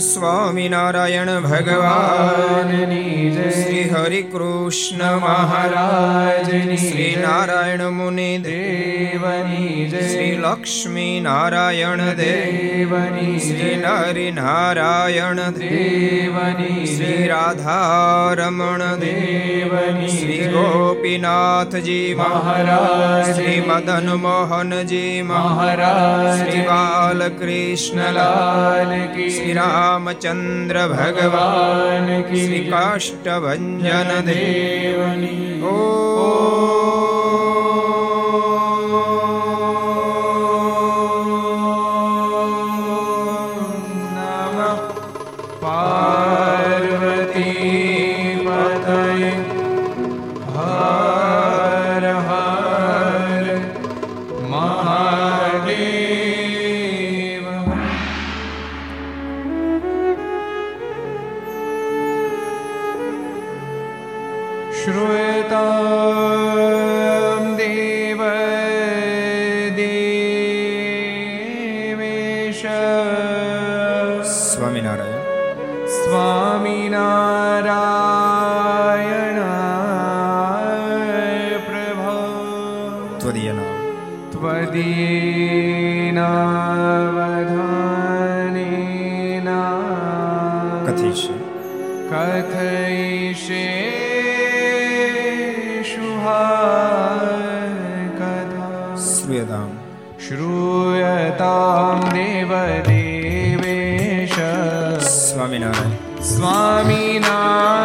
સ્વામિનારાયણ ભગવાનની શ્રી હરિ કૃષ્ણ મહારાજ શ્રી નારાયણ મુનિ દેવની શ્રી લક્ષ્મી નારાયણ દેવની શ્રી નરિ નારાયણ દેવની શ્રી રાધારમણ દેવની શ્રી ગોપીનાથજી મહારાજ શ્રી મદન મોહનજી મહારાજ શ્રી બાલકૃષ્ણલાલ શ્રી રામ રામચંદ્ર ભગવાન થઈશે કથૈશે શ્રૂયતામ શ્રૂયતામ દેવ દેવેશ સ્વામિનારાયણ સ્વામિનારાયણ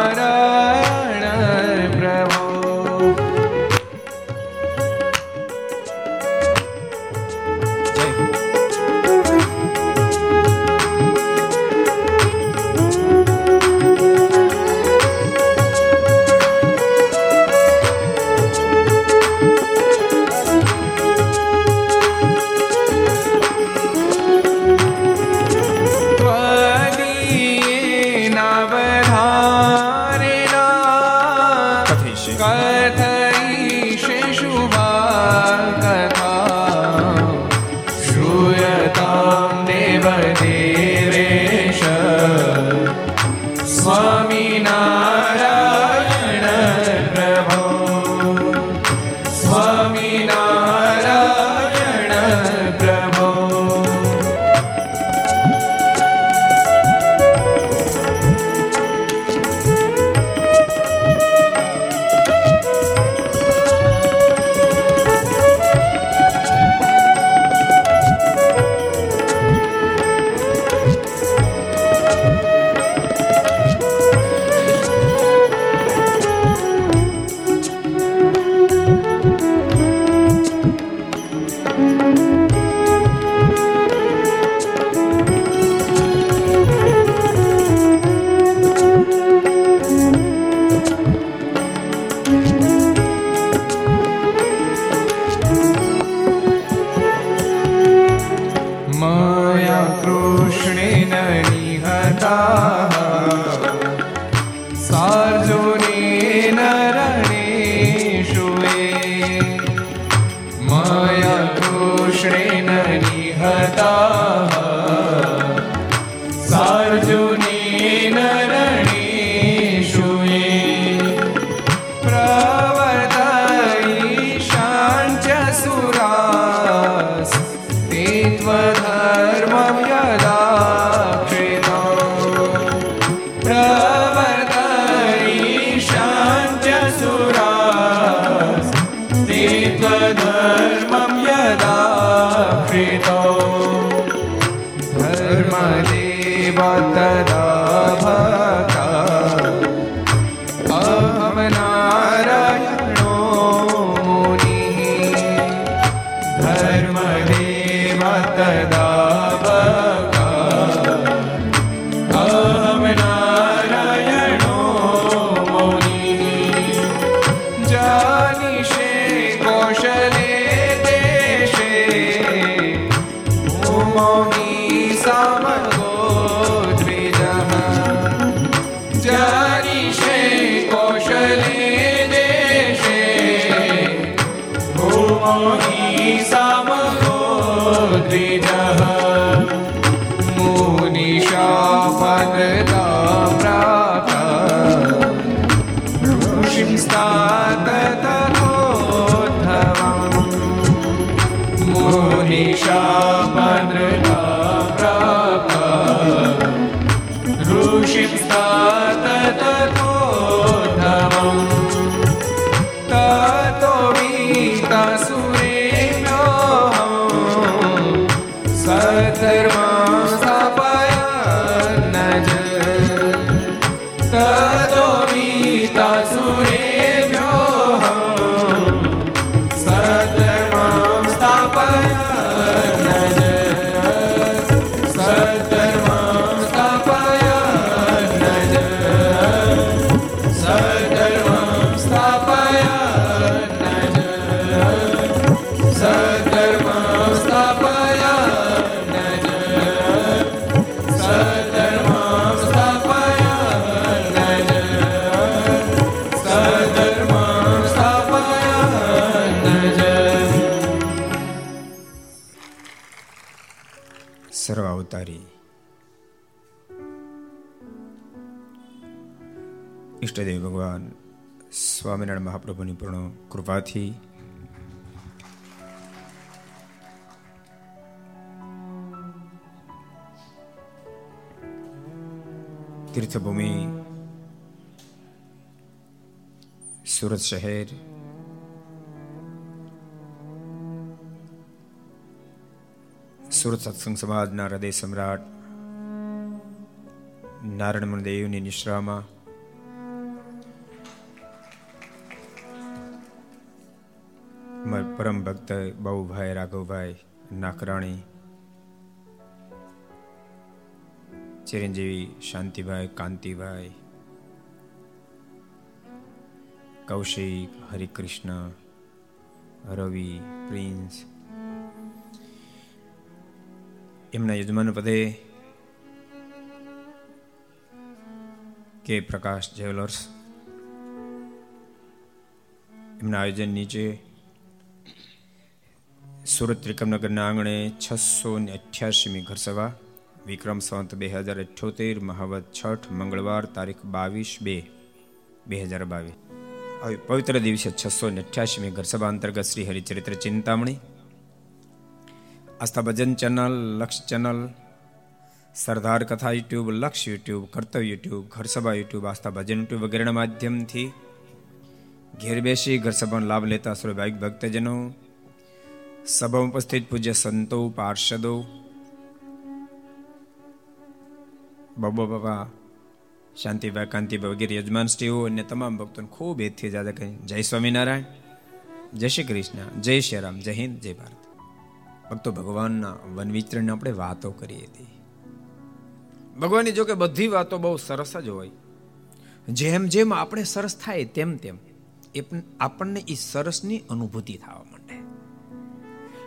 શ્રી અવતારી. ઈષ્ટદેવ ભગવાન સ્વામિનારાયણ મહાપ્રભુની પૂર્ણ કૃપાથી તીર્થભૂમિ સુરત શહેર સુરત સત્સંગ સમાજના હૃદય સમ્રાટ નારાયણ દેવની નિશ્રામાં પરમ ભક્ત બહુભાઈ રાઘવભાઈ નાકરાણી, ચિરંજીવી શાંતિભાઈ, કાંતિભાઈ, કૌશિક, હરિકૃષ્ણ, રવિ, પ્રિન્સ એમના યજમાન પદે કે પ્રકાશ જ્વેલર્સ, એમના આયોજન નીચે સુરત ત્રિકમનગરના આંગણે છસો ને અઠ્યાસીમી ઘરસભા વિક્રમ સંત બે હજાર અઠ્યોતેર, મહાવત છઠ, મંગળવાર તારીખ બાવીસ બે બે હજાર બાવીસ. પવિત્ર દિવસે છસો ને અઠ્યાસીમી ઘરસભા અંતર્ગત Shri Haricharitra Chintamani Aastha Bhajan channel Laksh channel Sardar Katha YouTube Laksh YouTube કર્તવ્ય યુટ્યુબ ઘર સભા યુટ્યુબ આસ્થા ભજન યુટ્યુબ વગેરેના માધ્યમથી ઘેર બેસી ઘર સભાનો લાભ લેતા સર્વભાવિક ભક્તજનો સભામાં ઉપસ્થિત પૂજ્ય સંતો પાર્ષદો બાબા બાબા શાંતિભાઈ કાંતિભાઈ વગેરે યજમાન શ્રીઓ અને તમામ ભક્તોને ખૂબ એથી જાદા કહી જય સ્વામિનારાયણ જય શ્રી કૃષ્ણ જય શ્રી રામ જય હિન્દ જય ભારત ભક્તો ભગવાનના વન આપણે વાતો કરી હતી ભગવાનની જોકે બધી વાતો બહુ સરસ જ હોય. જેમ જેમ આપણે સરસ થાય તેમ તેમ આપણને એ સરસની અનુભૂતિ થવા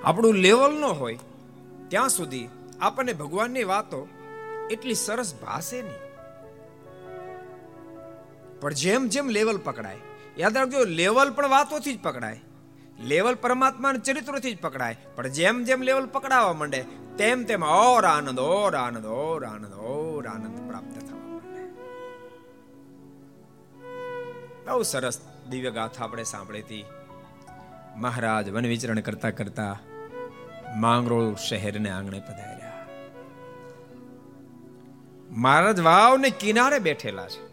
આપણું લેવલ ન હોય ત્યાં સુધી આપણને ભગવાનની વાતો એટલી સરસ ભાષે નહીં. પણ જેમ જેમ લેવલ પકડાય, યાદ રાખજો, લેવલ પણ વાતોથી જ પકડાય. લેવલ પરમાત્માના ચરિત્રોથી જ પકડાય. પણ જેમ જેમ લેવલ પકડાવા માંડે, તેમ તેમ ઓર આનંદ ઓર આનંદ ઓર આનંદ ઓર આનંદ પ્રાપ્ત થવા માંડે. બહુ સરસ દિવ્ય ગાથા આપણે સાંભળી હતી. મહારાજ વન વિચરણ કરતા કરતા માંગરોળ શહેરને આંગણે પધાર્યા. મહારાજ વાવને કિનારે બેઠેલા છે.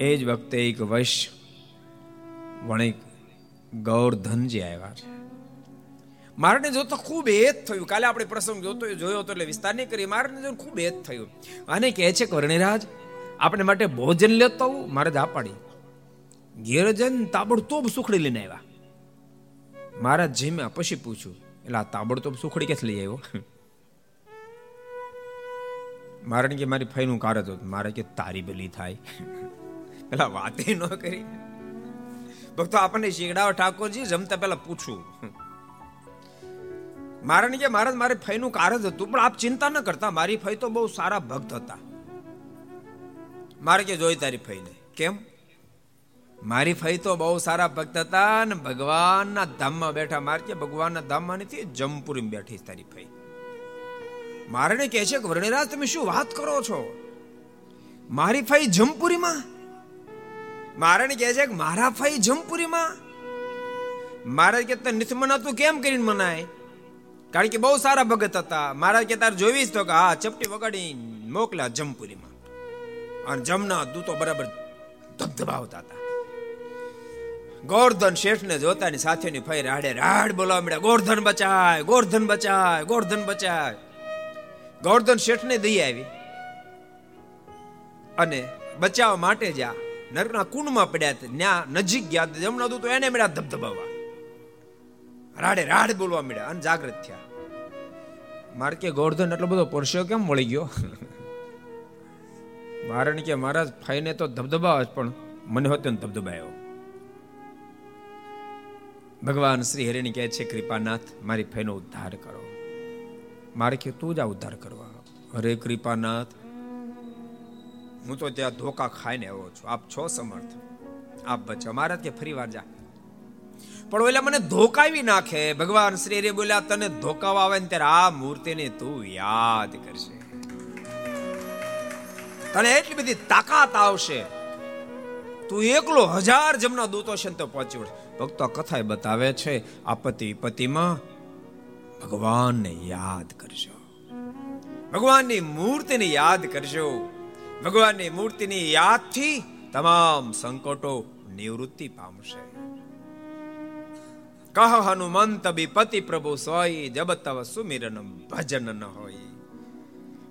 એ જ વખતે એક વૈશ્ય વણિક ગૌરધનજી આવ્યા છે. મારને જોતો ખૂબ હેત થયું. કાલે આપણે પ્રસંગ જોતો જોયો તો એટલે વિસ્તાર નહીં કરી મારને જો ખૂબ હેત થયું. અને કહે છે વર્ણિરાજ આપણે માટે ભોજન લેતો મારે જ પાડી ઘેરજન તાબડતોબ સુખડી લઈને આવ્યા. મારા જીમ્યા પછી પૂછ્યું એટલે આ તાબડતોબ સુખડી ક્યાંથી લઈ આવ્યો? મારે કે, મારી ફઈનું કાર હતું. મારે કે, તારી બલી થાય. પેલા વાતે ન કરી. ભક્તો, આપણને શીગડાવ ઠાકોરજી, જમતા પહેલા પૂછું. મારે કે મહારાજ મારે ફઈનું કારજ હતું, પણ આપ ચિંતા ન કરતા, મારી ફઈ તો બહુ સારા ભક્ત હતા. મારે કે જોઈ તારી ફઈને. કેમ? મારી ફઈ તો બહુ સારા ભક્ત હતા ને ભગવાનના ધામમાં બેઠા. મારે કે ભગવાનના ધામમાં નથી જમપુરી બેઠી તારી ફઈ. મારે કહે છે કે વર્ણિરાજ, તમે શું વાત કરો છો? મારી ફઈ જમપુરીમાં? મારે કહે છે કે મારા ફઈ જમપુરીમાં? મહારાજ કે તને નથી મનાતું, કેમ કરીને મનાય? કારણ કે બહુ સારા ભગત હતા. મારા કે તાર જોઈશ તો કે હા, ચપટી વગાડી મોકલ્યા જમપુરીમાં. અને જમના દૂતો બરાબર ધબધબાવતા હતા. ગોરધન શેઠને જોતાની સાથેની ફઈ રાડે રાડ બોલાવા મળ્યા ગોરધન બચાય ગોરધન બચાય ગોરધન બચાય. ગોરધન શેઠને દઈ આવી. અને બચાવવા માટે જ્યાં નરકના કુંડમાં પડ્યા ત્યાં નજીક ગયા જમણા તો એને મળ્યા ધબધબાવા. રાડે રાડ બોલવા મળ્યા અને જાગૃત થયા. મારે કે ગોરધન એટલો બધો પરસ્યો કેમ મળી ગયો? મારણ કે મહારાજ, ફાઈને તો ધબધબાવ પણ મને હોત ધબધબાયો. ભગવાન શ્રી હરિની કહે છે, કૃપાનાથ, મારી ફાઈનો ઉદ્ધાર કરો. મારે કે, તું જ આ ઉદ્ધાર કરવા. હરે કૃપાનાથ હું તો ત્યાં ધોકા ખાઈને આવ્યો છું. આપ છો સમર્થ. આપ બચો મહારાજ કે ફરી વાર જા. પણ ઓલા મને ધોકાવી નાખે. ભગવાન શ્રી હરે બોલ્યા, તને ધોકાવા આવે ને ત્યારે આ મૂર્તિને તું યાદ કરશે તને એટલી બધી તાકાત આવશે. તું એકલો હજાર જમના દૂતો છે તો પહોંચી વળે. ભક્તો કથા બતાવે છે આપત્તિ વિપત્તિમાં ભગવાનને યાદ કરજો. ભગવાનની મૂર્તિને યાદ કરજો. ભગવાનની મૂર્તિની યાદથી તમામ સંકટો નિવૃત્તિ પામશે. કહ હનુમંત પતિ પ્રભુ સોય જબ તવ સુમિરન ભજન ન હોય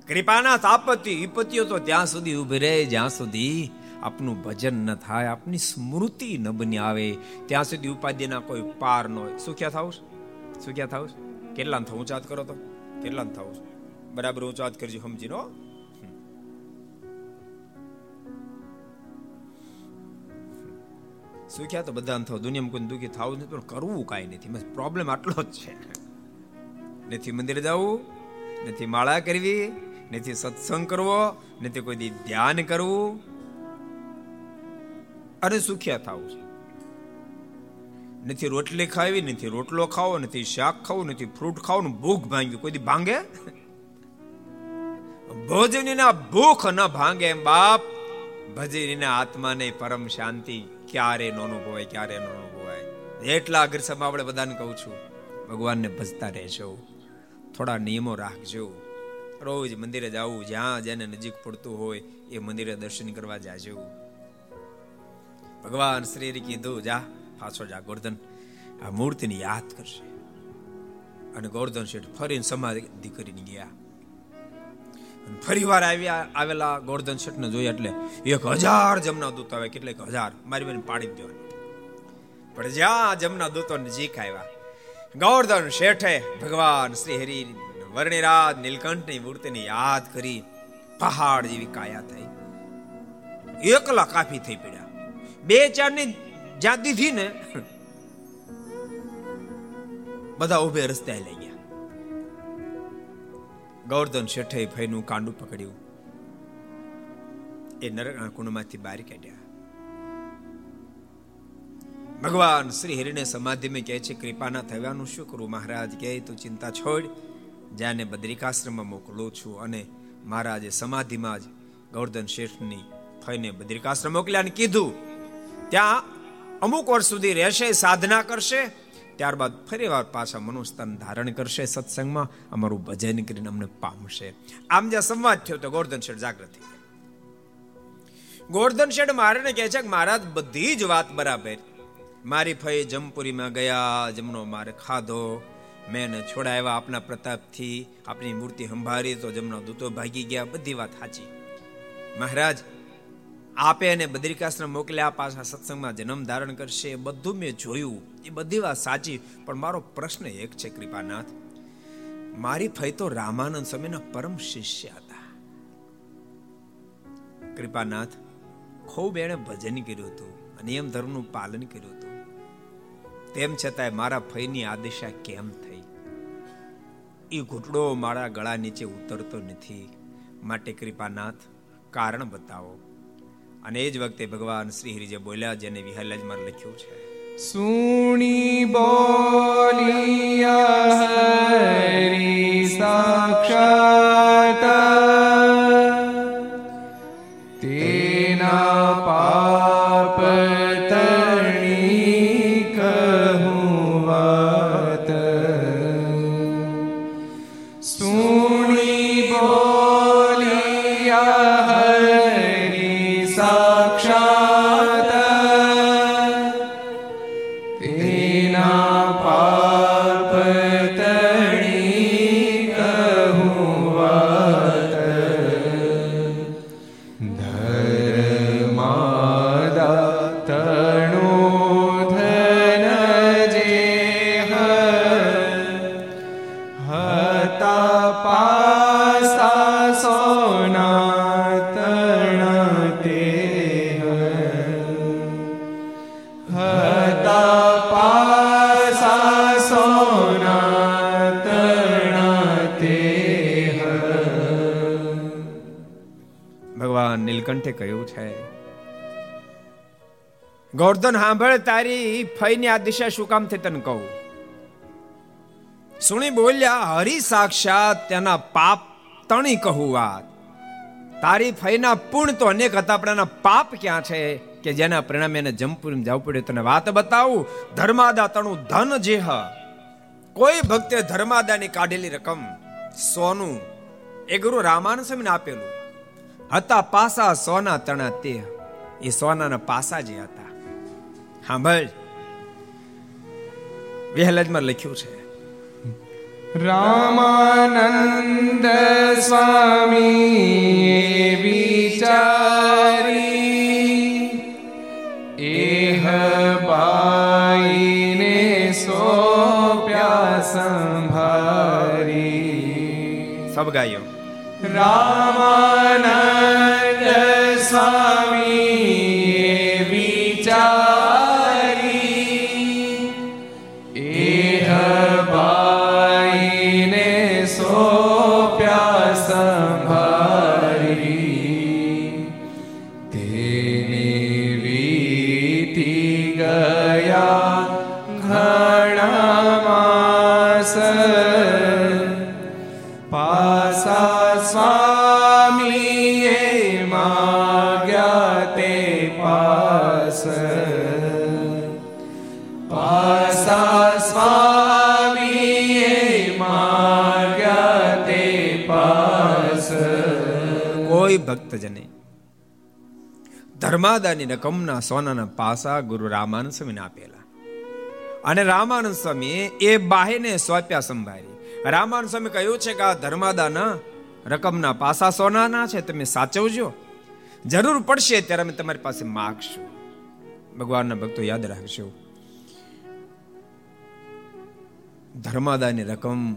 કૃપાના તાપતિ વિપત્તિઓ તો ત્યાં સુધી ઊભી રહે, જ્યાં સુધી આપનું ભજન ન થાય, આપની સ્મૃતિ ન બની આવે, ત્યાં સુધી ઉપાધિના કોઈ પાર ન હોય. શું ક્યાં થાવ શું ક્યાં થાવ કેટલા ઊંચાત કરો તો? કેટલા થવું બરાબર ઊંચાત કરજો સમજી સુખ્યા તો બધા થવું દુનિયામાં કોઈ દુઃખી થવું નથી, પણ કરવું કાંઈ નથી. બસ પ્રોબ્લેમ આટલો જ છે. નથી મંદિર જવું, નથી માળા કરવી, નથી સત્સંગ કરવો, નથી કોઈ દી ધ્યાન કરવું. અને સુખ્યા થવું છે. નથી રોટલી ખાવી, નથી રોટલો ખાવો, નથી શાક ખાવું, નથી ફ્રૂટ ખાવું ભૂખ ભાંગ્યું કોઈ ભાંગે? ભોજનની ભૂખ ન ભાંગે એમ બાપ. ભજનીના આત્માને પરમ શાંતિ. ક્યારે નો અનુભવાય, ક્યારે નો અનુભવાય. એટલા અગ્રસમાં આપણે બધાને કહું છું, ભગવાનને ભજતા રહેજો. થોડા નિયમો રાખજો. રોજ મંદિરે જવું, જ્યાં જેને નજીક પડતું હોય, એ મંદિરે દર્શન કરવા જાજો. ભગવાન શ્રી કીધું, જા, પાછો જા, ગોર્ધન. આ મૂર્તિની યાદ કરશે અને ગોર્ધન શેઠ ફરીને સમાધિ કરીને ગયા. ફરી વાર આવ્યા, આવેલા ગોર્ધન શેઠ ને જોયા એટલે એક હજાર જમના દૂત આવે, કેટલેક હજાર. મારી બેન પાડી દેવાની. પણ જ્યાં જમના દૂતો જીક આવ્યા, ગોર્ધન શેઠે ભગવાન શ્રી હરિ વર્ણિરાજ નીલકંઠની મૂર્તિને યાદ કરી પહાડ જેવી કાયા થઈ. એકલા કાફી થઈ પડ્યા. બે ચારની જ્યાં દીધી ને બધા ઉભે રસ્તે લઈ ગયા. ગૌરધન શેઠે ભયનું કાંડું પકડ્યું. એ નરકના કુંડમાંથી બહાર કાઢ્યા. ભગવાન શ્રી હરિને સમાધિમાં કહે છે, કૃપાના થવાનું શું કરું મહારાજ? કહે, તું ચિંતા છોડ જ્યાંને બદ્રિકાશ્રમમાં મોકલું છું. અને મહારાજે સમાધિમાં જ ગૌર્ધન શેઠની થઈને બદ્રિકાશ્રમ મોકલ્યા અને કીધું, ત્યાં અમુક વર્ષ સુધી રહેશે, સાધના કરશે ત્યારબાદ ફરી વાર પાછા મનુસ્તન ધારણ કરશે સત્સંગમાં, અમારું ભજન કરીને અમને પામશે. આમ જે સંવાદ થયો તો ગોર્ધન શેઠ જાગૃત થઈ ગોર્ધન શેઠ મારે કહે છે કે મહારાજ, બધી જ વાત બરાબર. મારી ફઈ જમપુરીમાં ગયા જમનો મારે ખાધો. મેં છોડાવ્યા આપના પ્રતાપથી. આપની મૂર્તિ સંભાળી તો જમનો દૂતો ભાગી ગયા. બધી વાત સાચી. મહારાજ, આપે અને બદ્રિકાશ્રમ મોકલ્યા, પાછા સત્સંગમાં જન્મ ધારણ કરશે. બધું મેં જોયું. એ બધી વાત સાચી, પણ મારો પ્રશ્ન એક છે, કૃપાનાથ. મારી ફઈ તો રામાનંદ સ્વામીના પરમ શિષ્ય હતા. કૃપાનાથ, ખૂબ એણે ભજન કર્યું હતું નિયમ ધર્મનું પાલન કર્યું હતું. તેમ છતાંય મારા ફઈની આદિશા કેમ થઈ? એ ઘૂંટડો મારા ગળા નીચે ઉતરતો નથી. માટે કૃપાનાથ, કારણ બતાવો. અને એ જ વખતે ભગવાન શ્રી હરિજે બોલ્યા, જેને વિહલાજમાં લખ્યું છે. સુણી બોલિયા હરી સાક્ષાત છે ગોર્ધન સાંભળ તારી ફઈની આ દિશા શું કામ થઈ તને કહું? સુણી બોલ્યા, હરિ સાક્ષાત તેના પાપ તણી કહું વાત. તારી ફઈના પૂર્ણ તો અનેક હતા, પણ એના પાપ ક્યાં છે કે જેના પરિણામે એને જમપુરી જવું પડ્યું? તને વાત બતાવું? ધર્માદા તણું ધન જે હ, કોઈ ભક્તે ધર્માદાની કાઢેલી રકમ, સોનું, એ ગુરુ રામાનંદ સ્વામીને આપેલું. હતા પાસા સોના તણા તે. એ સોનાના પાસા જે હતા. સાંભળ વહેલાજમાં લખ્યું છે. રામાનંદ સ્વામી વિચારી એહ બાઈને સોપ્યા સંભારી. સબ ગાયો. રામાનંદ. ધર્માદાની રકમના સોનાના પાસા ગુરુ રામાનંદ સ્વામીને આપેલા અને રામાનંદ સ્વામીએ એ બાહેને સોંપ્યા સંભાળી રામાનંદ સ્વામી કહ્યું છે કે આ ધર્માદાના રકમના પાસા સોનાના છે તમે સાચવજો જરૂર પડશે ત્યારે અમે તમારી પાસે માગશું ભગવાનના ભક્તો યાદ રાખજો ધર્માદાની રકમ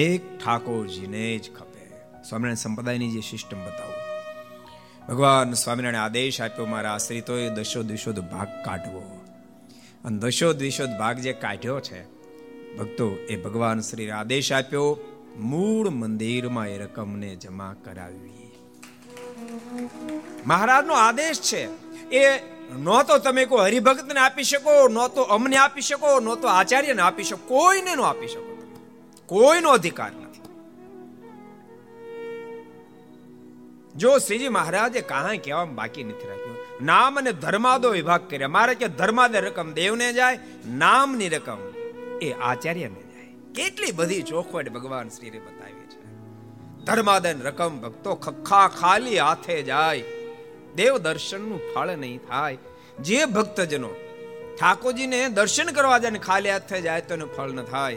એક ઠાકોરજીને જ ખપે સ્વામિનારાયણ સંપ્રદાયની જે સિસ્ટમ બતાવું ભગવાન સ્વામિનારાયણ આદેશ આપ્યો, મારા આશ્રિતોએ દશો દિશોદ ભાગ કાઢવો. અને દશો દિશોદ ભાગ જે કાઢ્યો છે, ભક્તો, એ ભગવાન શ્રી આદેશ આપ્યો, મૂળ મંદિરમાં એ રકમને જમા કરાવી મહારાજનો આદેશ છે, એ ન તો તમે કોઈ હરિભક્તને આપી શકો, ન તો અમને આપી શકો, ન તો આચાર્યને આપી શકો, કોઈને નો આપી શકો કોઈનો અધિકાર નથી જો શ્રીજી મહારાજે કાંઈ કહેવા બાકી નથી રાખ્યું. નામ અને ધર્માદો વિભાગ કર્યા. મારે કે ધર્માદે રકમ દેવને જાય, નામની રકમ એ આચાર્યને જાય. કેટલી બધી ચોખવટ ભગવાન શ્રીએ બતાવી છે. ધર્માદન રકમ ભક્તો ખખા ખાલી હાથે જાય. દેવ દર્શનનું ફળ નહીં થાય. જે ભક્તજનો ઠાકોરજીને દર્શન કરવા જાય ખાલી હાથે જાય, તો ફળ ન થાય.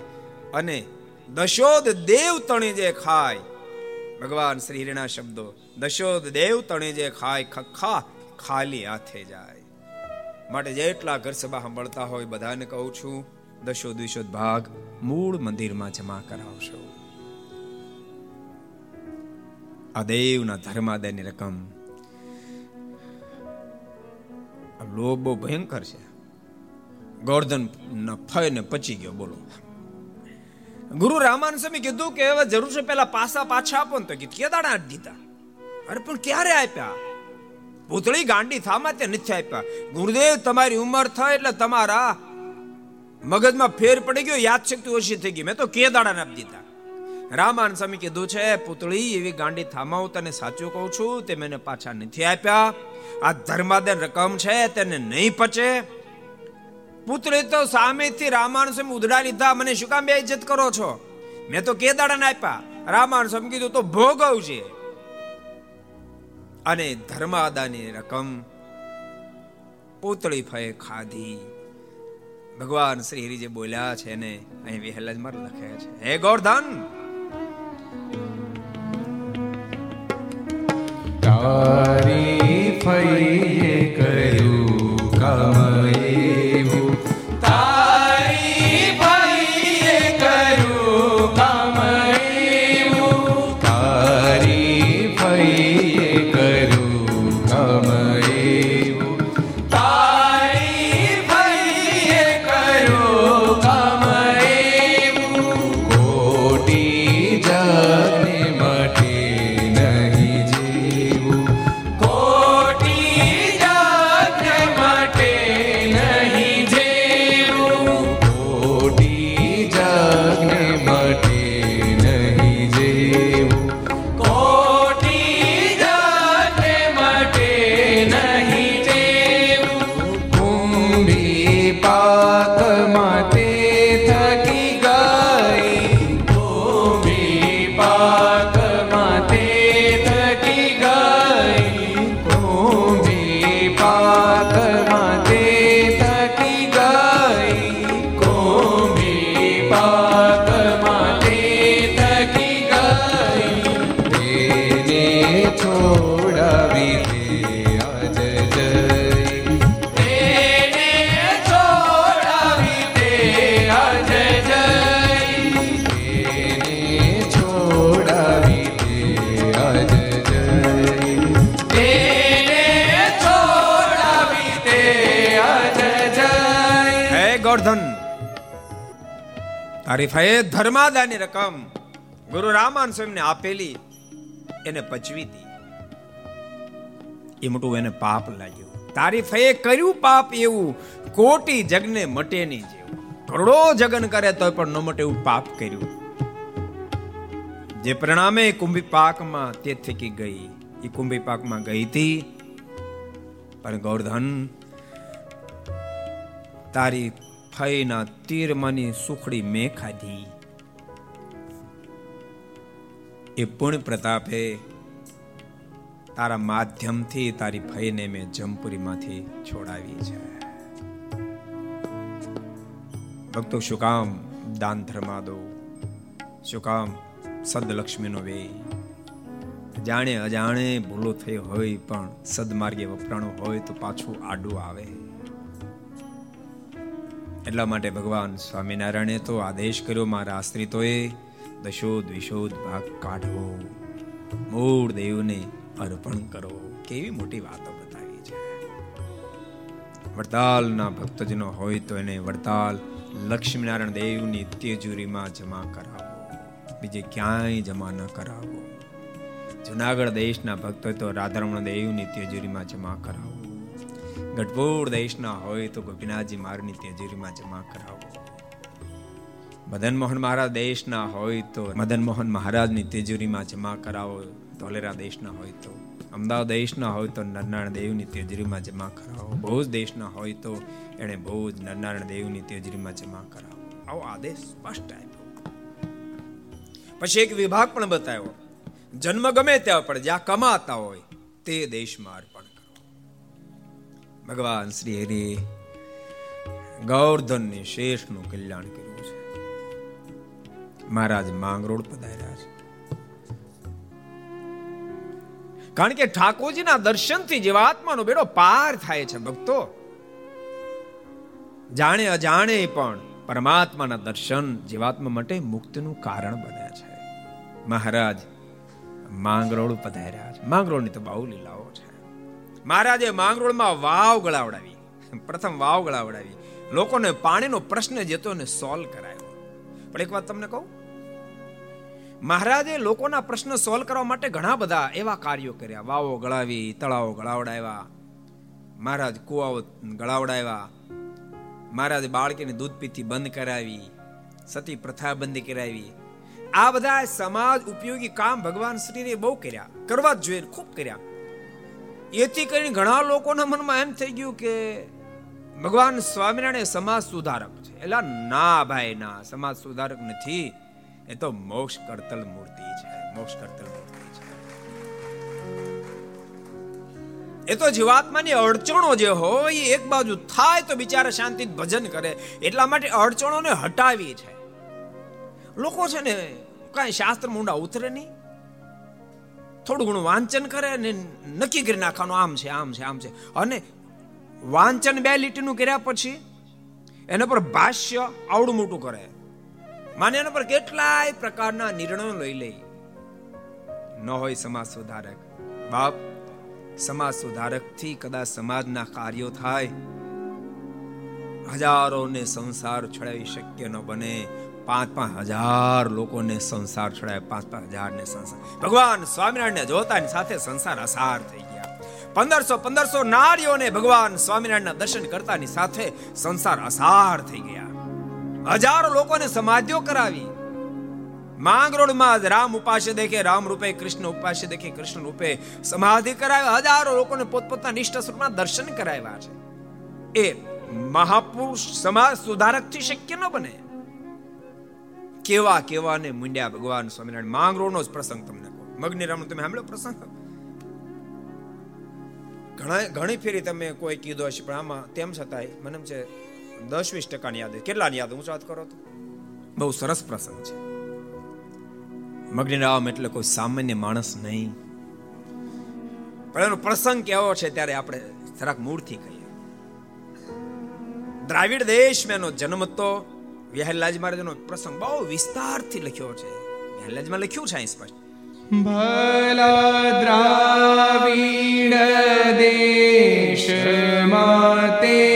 અને દશોદ દેવ તણી જે ખાય, ભગવાન શ્રી હિરણા શબ્દો દશોદ દેવ તણે જે ખાય ખખા ખાલી હાથે જાય. માટે જેટલા ઘર સભા સાંભળતા હોય બધાને કહું છું, દશો દ્વિશોદ ભાગ મૂળ મંદિરમાં જમા કરાવશો. આ દેવના ધર્માદયની રકમ. લોભ બહુ ભયંકર છે. ગોર્ધન ફય ને પચી ગયો, બોલો. ગુરુ રામાન સ્વામી કીધું કે હવે જરૂર છે પેલા પાસા પાછા આપો ને તો કે દાડા દીધા. અરે પણ ક્યારે આપ્યા? પૂતળી ગાંડી થામાં તે નથી આપ્યા. ગુરુદેવ, તમારી ઉંમર થાય એટલે તમારા મગજમાં ફેર પડી ગયો યાદ શક્તિ ઓછી થઈ ગઈ. મેં તો કે દાડાને આપી દીધા. રામાન સ્વામી કીધું છે, પૂતળી, એવી ગાંડી થામાવ, તને સાચું કહું છું, તે મને પાછા નથી આપ્યા. આ ધર્માદન રકમ છે, તેને નહીં પચે. પુત્રે તો સામેથી રામાયણ સ્વામી ઉધડા લીધા. મને શું કામ બે ઇજ્જત કરો છો? મેં તો કે દાડાને આપ્યા. રામાયણ સ્વામી કીધું, તો ભોગવજે અને ધર્માદાની રકમ પૂતળી ફએ ખાધી. ભગવાન શ્રી હરિ જે બોલ્યા છે ને અહીં વિહલજમાં લખે છે. હે ગોરધન તારી ફઈએ હરીફાએ ધર્માદાની રકમ ગુરુ રામાન સ્વામીને આપેલી, એને પચવી હતી એ મોટું એને પાપ લાગ્યું. તારીફે કર્યું પાપ એવું, કોટી જગને મટે નહીં જેવું. કરોડો જગન કરે તોય પણ ન મટે એવું પાપ કર્યું. જે પરિણામે કુંભી પાકમાં તે થકી ગઈ. એ કુંભી પાકમાં ગઈ હતી. પણ ગૌરધન તારી ફઈના તીરમાંની સુખડી મેં ખાધી. એ પુણ્ય પ્રતાપે તારા માધ્યમથી તારી ફઈને મેં જમપુરીમાંથી છોડાવી છે. ભક્તો, શું કામ દાન ધર્મા દો? શું કામ સદલક્ષ્મીનો વે જાણે અજાણે ભૂલો થઈ હોય પણ સદમાર્ગે વપરાણું હોય તો પાછું આડું આવે. એટલા માટે ભગવાન સ્વામિનારાયણે તો આદેશ કર્યો મારા આશ્રિતોએ દશોદ વિશોદ ભાગ કાઢવો મૂળ દેવને અર્પણ કરો. કેવી મોટી વાતો બતાવી છે. વડતાલના ભક્તજનો હોય તો એને વડતાલ લક્ષ્મીનારાયણ દેવની તેજુરીમાં જમા કરાવો. બીજે ક્યાંય જમા ન કરાવો. જુનાગઢ દેશના ભક્તો તો રાધારમણ દેવની તેજુરીમાં જમા કરાવો. ગઢપુર દેશના હોય તો ગોપીનાથજી મારની તેજરીમાં જમા કરાવો. મદન મોહન મહારાજ દેશના હોય તો મદન મોહન મહારાજની તેજરીમાં જમા કરાવો. ધોલેરા દેશના હોય તો, અમદાવાદ દેશના હોય તો નરનારાયણ દેવની તેજરીમાં જમા કરાવો. ભુજ દેશના હોય તો એણે ભુજ નરનારાયણ દેવની તેજરીમાં જમા કરાવો. આવો આદેશ સ્પષ્ટ આપ્યો. પછી એક વિભાગ પણ બતાવ્યો. જન્મ ગમે ત્યાં પણ જ્યાં કમાતા હોય તે દેશમાં અર્પણ ભગવાન શ્રી હરિ શેષનું કલ્યાણ કર્યું છે. મહારાજ માંગરોળ પધાર્યા છે. કારણ કે ઠાકોરજીના દર્શનથી જીવાત્માનો બેડો પાર થાય છે ભક્તો. જાણે અજાણે પણ પરમાત્માના દર્શન જીવાત્મા માટે મુક્તિનું કારણ બને છે. મહારાજ માંગરોળ પધાર્યા છે. માંગરોળની તો બહુ લીલાઓ છે. મહારાજે માંગરોળમાં વાવ ગળાવડાવી. પ્રથમ વાવ ગળાવડાવી. લોકોને પાણીનો પ્રશ્ન જતો ને સોલ્વ કરાયો. પણ એક વાત તમને કહું? મહારાજે લોકોના પ્રશ્ન સોલ્વ કરવા માટે ઘણા બધા એવા કાર્યો કર્યા. વાવો ગળાવી, તળાવો ગળાવડાવ્યા. મહારાજ કુવાઓ ગળાવડાવ્યા. મહારાજે બાળકીને દૂધ પીતી બંધ કરાવી. સતી પ્રથા બંધ કરાવી. આ બધા સમાજ ઉપયોગી કામ ભગવાન શ્રીને બહુ કર્યા. કરવા જ જોઈએ ખૂબ કર્યા. એથી કરીને ઘણા લોકોના મનમાં એમ થઈ ગયું કે ભગવાન સ્વામિનારાયણ સમાજ સુધારક છે. એટલે ના ભાઈ, ના, સમાજ સુધારક નથી. એ તો મોક્ષ કરતલ મૂર્તિ છે. મોક્ષ કરતલ મૂર્તિ છે. એ તો જીવાત્માની અડચણો જે હોય, એક બાજુ થાય તો બિચારા શાંતિ ભજન કરે. એટલા માટે અડચણોને હટાવી છે. લોકો છે ને, કાંઈ શાસ્ત્ર મુંડા ઉતરે નહીં. થોડું ઘણું વાંચન કરે ને નક્કી કરી નાખવાનું. આમ છે આમ છે આમ છે. અને વાંચન બે લીટીનું કર્યા પછી એના પર ભાષ્ય આવડું મોટું કરે. માને એના પર કેટલાય પ્રકારના નિર્ણયો લઈ લે. ન હોય સમાજ સુધારક. બાપ, સમાજ સુધારકથી કદાચ સમાજના કાર્યો થાય. હજારોને સંસાર છોડાવી શક્ય ન બને. પાંચ પાંચ હજાર લોકોને સંસાર છોડાય પાંચ પાંચ હજાર ને સંસાર. ભગવાન સ્વામિનારાયણ જોતાની સાથે સંસાર અસાર થઈ ગયા. પંદરસો પંદરસો નારીઓને ભગવાન સ્વામિનારાયણના દર્શન કરતાની સાથે સંસાર અસાર થઈ ગયા. હજારો લોકોને સમાધિઓ કરાવી. માંગરોળમાં જ રામ ઉપાસ્ય દેખે, રામ રૂપે કૃષ્ણ ઉપાસ્ય દેખે, કૃષ્ણ રૂપે સમાધિ કરાવ્યા હજારો લોકોને પોતપોતાના નિષ્ઠ સ્વરૂપના દર્શન કરાવ્યા છે. એ મહાપુરુષ સમાજ સુધારકથી શક્ય ન બને. કેવા કેવા ને મુંડ્યા ભગવાન સ્વામિનારાયણ? માંગરોળનો જ પ્રસંગ તમને કહો. મગ્નિ રામ તમે સાંભળ્યો પ્રસંગ? ઘણા ઘણી ફેરી તમે કોઈ કીધો હશે, પણ આમાં તેમ છતાંય મને છે દસ વીસ ટકાની યાદ કેટલાની યાદ હું વાત કરો તો. બહુ સરસ પ્રસંગ છે. મગ્નિરામ એટલે કોઈ સામાન્ય માણસ નહીં. પણ એનો પ્રસંગ કેવો છે ત્યારે આપણે જરાક મૂળથી કહીએ. દ્રાવિડ દેશમાં એનો જન્મ તો વ્યાહલાજી મહારાજનો પ્રસંગ બહુ વિસ્તારથી લખ્યો છે. વ્યાહલાજીમાં લખ્યું છે અહીં સ્પષ્ટ. ભલા દ્રાવિડ દેશ માતે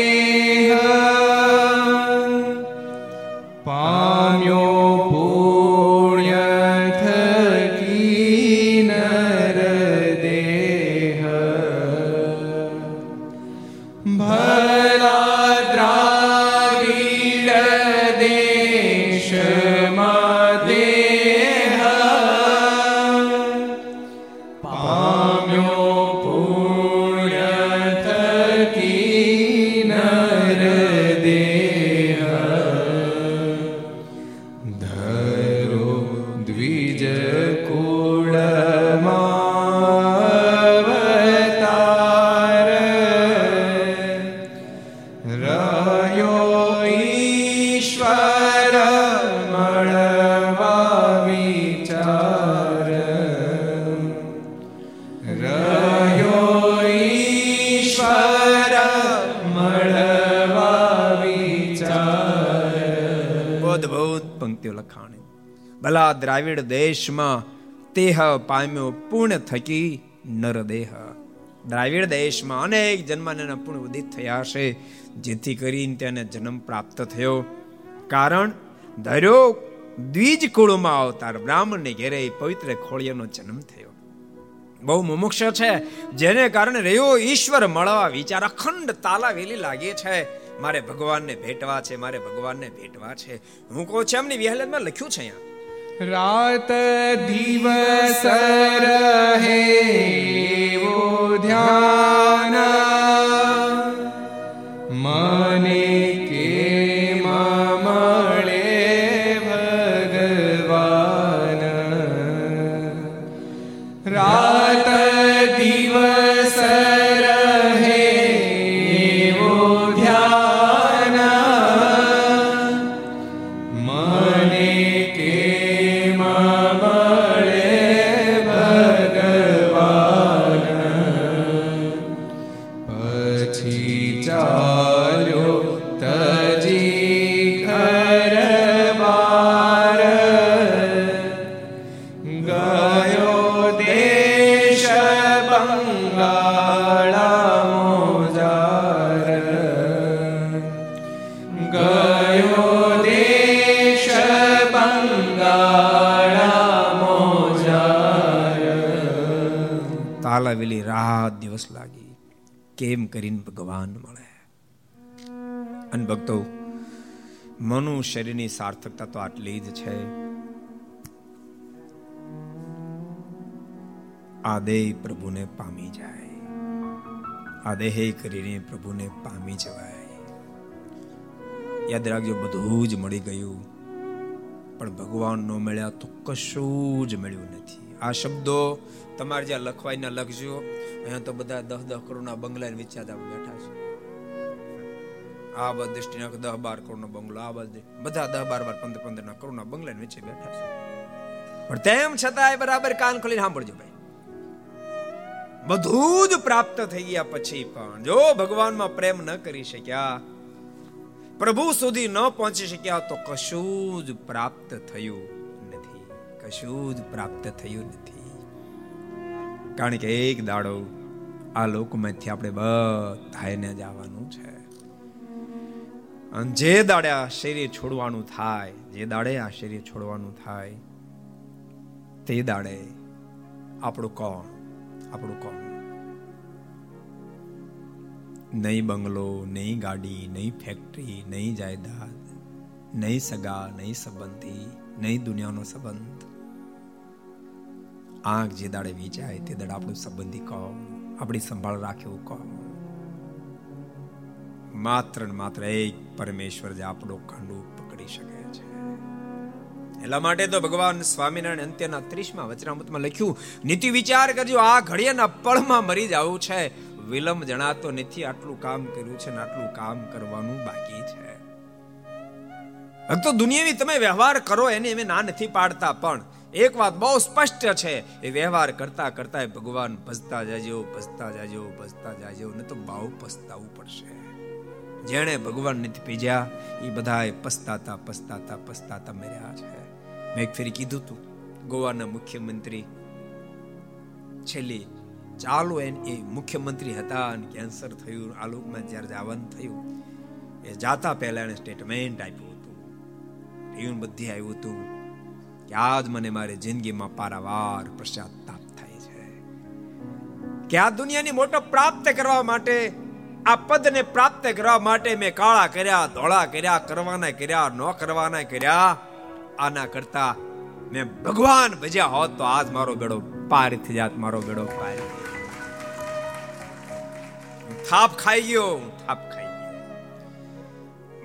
દ્રાવિડ દેશમાં તેહ પામ્યો પૂર્ણ થકી નરદેહ. દ્રાવિડ દેશમાં અનેક જન્મના પૂર્ણ ઉદિત થયા છે જેથી કરીને તેને જન્મ પ્રાપ્ત થયો. કારણ ધર્યો દ્વિજ કુળમાં અવતાર બ્રાહ્મણને ઘેરે પવિત્ર ખોળિયાનો જન્મ થયો. બહુ મુમુક્ષ છે, જેને કારણે રહ્યો ઈશ્વર મળવા વિચાર અખંડ તાલાવેલી લાગે છે. મારે ભગવાનને ભેટવા છે, મારે ભગવાનને ભેટવા છે. હું કહું છું, એમની વિહલનમાં લખ્યું છે અહીંયા. રાત દિવસ રહે ધ્યાન કેમ કરીને ભગવાન મળે? અને ભક્તો મનુ શરીરની સાર્થકતા તો આટલી જ છે. આ દેહ પ્રભુને પામી જાય. આ દેહ કરીને પ્રભુને પામી જવાય. યાદ રાખજો, બધું જ મળી ગયું. પણ ભગવાન ન મળ્યા તો કશું જ મળ્યું નથી. આ શબ્દો તમારે જ્યાં લખવાય લખજો. અહીંયા તો બધા દસ દસ કરોડના બંગલા વિચારતા બેઠા છે. આ બધ દ્રષ્ટિના દસ બાર કરોડનો બંગલો, આ બધે બધા દસ બાર બાર પંદર પંદર ના કરોડના બંગલા વચ્ચે બેઠા છે. પણ તેમ છતાં બરાબર કાન ખોલીને સાંભળજો ભાઈ. બધું જ પ્રાપ્ત થઈ ગયા પછી પણ જો ભગવાનમાં પ્રેમ ન કરી શક્યા, પ્રભુ સુધી ન પહોંચી શક્યા તો કશું જ પ્રાપ્ત થયું કશું જ પ્રાપ્ત થયું નથી. કારણ કે એક દાડો આ લોકમાંથી આપણે બધાને જવાનું છે. અને જે દાડે આ શરીર છોડવાનું થાય, જે દાડે આ શરીર છોડવાનું થાય, તે દાડે આપણું કોણ? આપણું કોણ? નહીં બંગલો, નહીં ગાડી, નહીં ફેક્ટરી, નહીં જાયદાદ, નહીં સગા, નહીં સંબંધી, નહીં દુનિયાનો સંબંધ. આંખ જે દાડે વિચાય તે દાડે આપણું સંબંધી કહો, આપણી સંભાળ રાખ્યું કહો. માત્ર ને માત્ર એક પરમેશ્વર જે આપણો ખંડુ પકડી શકે છે. એટલા માટે તો ભગવાન સ્વામિનારાયણ અંત્યના ત્રીસમાં વચનામૃતમાં લખ્યું, નીતિ વિચાર કરજો, આ ઘડિયાના પળમાં મરી જવું છે. વિલંબ જણાતો નથી, આટલું કામ કર્યું છે ને આટલું કામ કરવાનું બાકી છે. તો દુનિયાવી તમે વ્યવહાર કરો, એને એમ ના નથી પાડતા, પણ એક વાત બહુ સ્પષ્ટ છે, એ વ્યવહાર કરતા કરતા ભગવાન ભજતા જાજો ભજતા જાજો ભજતા જાજો, ને તો બહુ પસ્તાવું પડશે. જેણે ભગવાન નથી પીજ્યા, એ બધાએ પસ્તાતા પસ્તાતા પસ્તાતા મર્યા છે. મેં એક ફેરી કીધું તું, ગોવાના મુખ્યમંત્રી છેલ્લી ચાલુ એ મુખ્યમંત્રી હતા અને કેન્સર થયું, આ લોકમાં જ્યારે જવાનું થયું, એ જાતા પહેલા એને સ્ટેટમેન્ટ આપ્યું હતું. એવું બધી આવ્યું હતું. કે આજ મને મારી જિંદગીમાં પારાવાર પશ્ચાતાપ થાય છે. કે આ દુનિયાની મોટો પ્રાપ્ત કરવા માટે, આ પદને પ્રાપ્ત કરવા માટે મેં કાળા કર્યા, ધોળા કર્યા, કરવાના કર્યા, ન કરવાના કર્યા, આના કરતા મેં ભગવાન ભજ્યા હોત તો આજ મારો બેડો પાર થઈ જાત, મારો બેડો પાર થાપ ખાઈ ગયો થાપ ખાઈ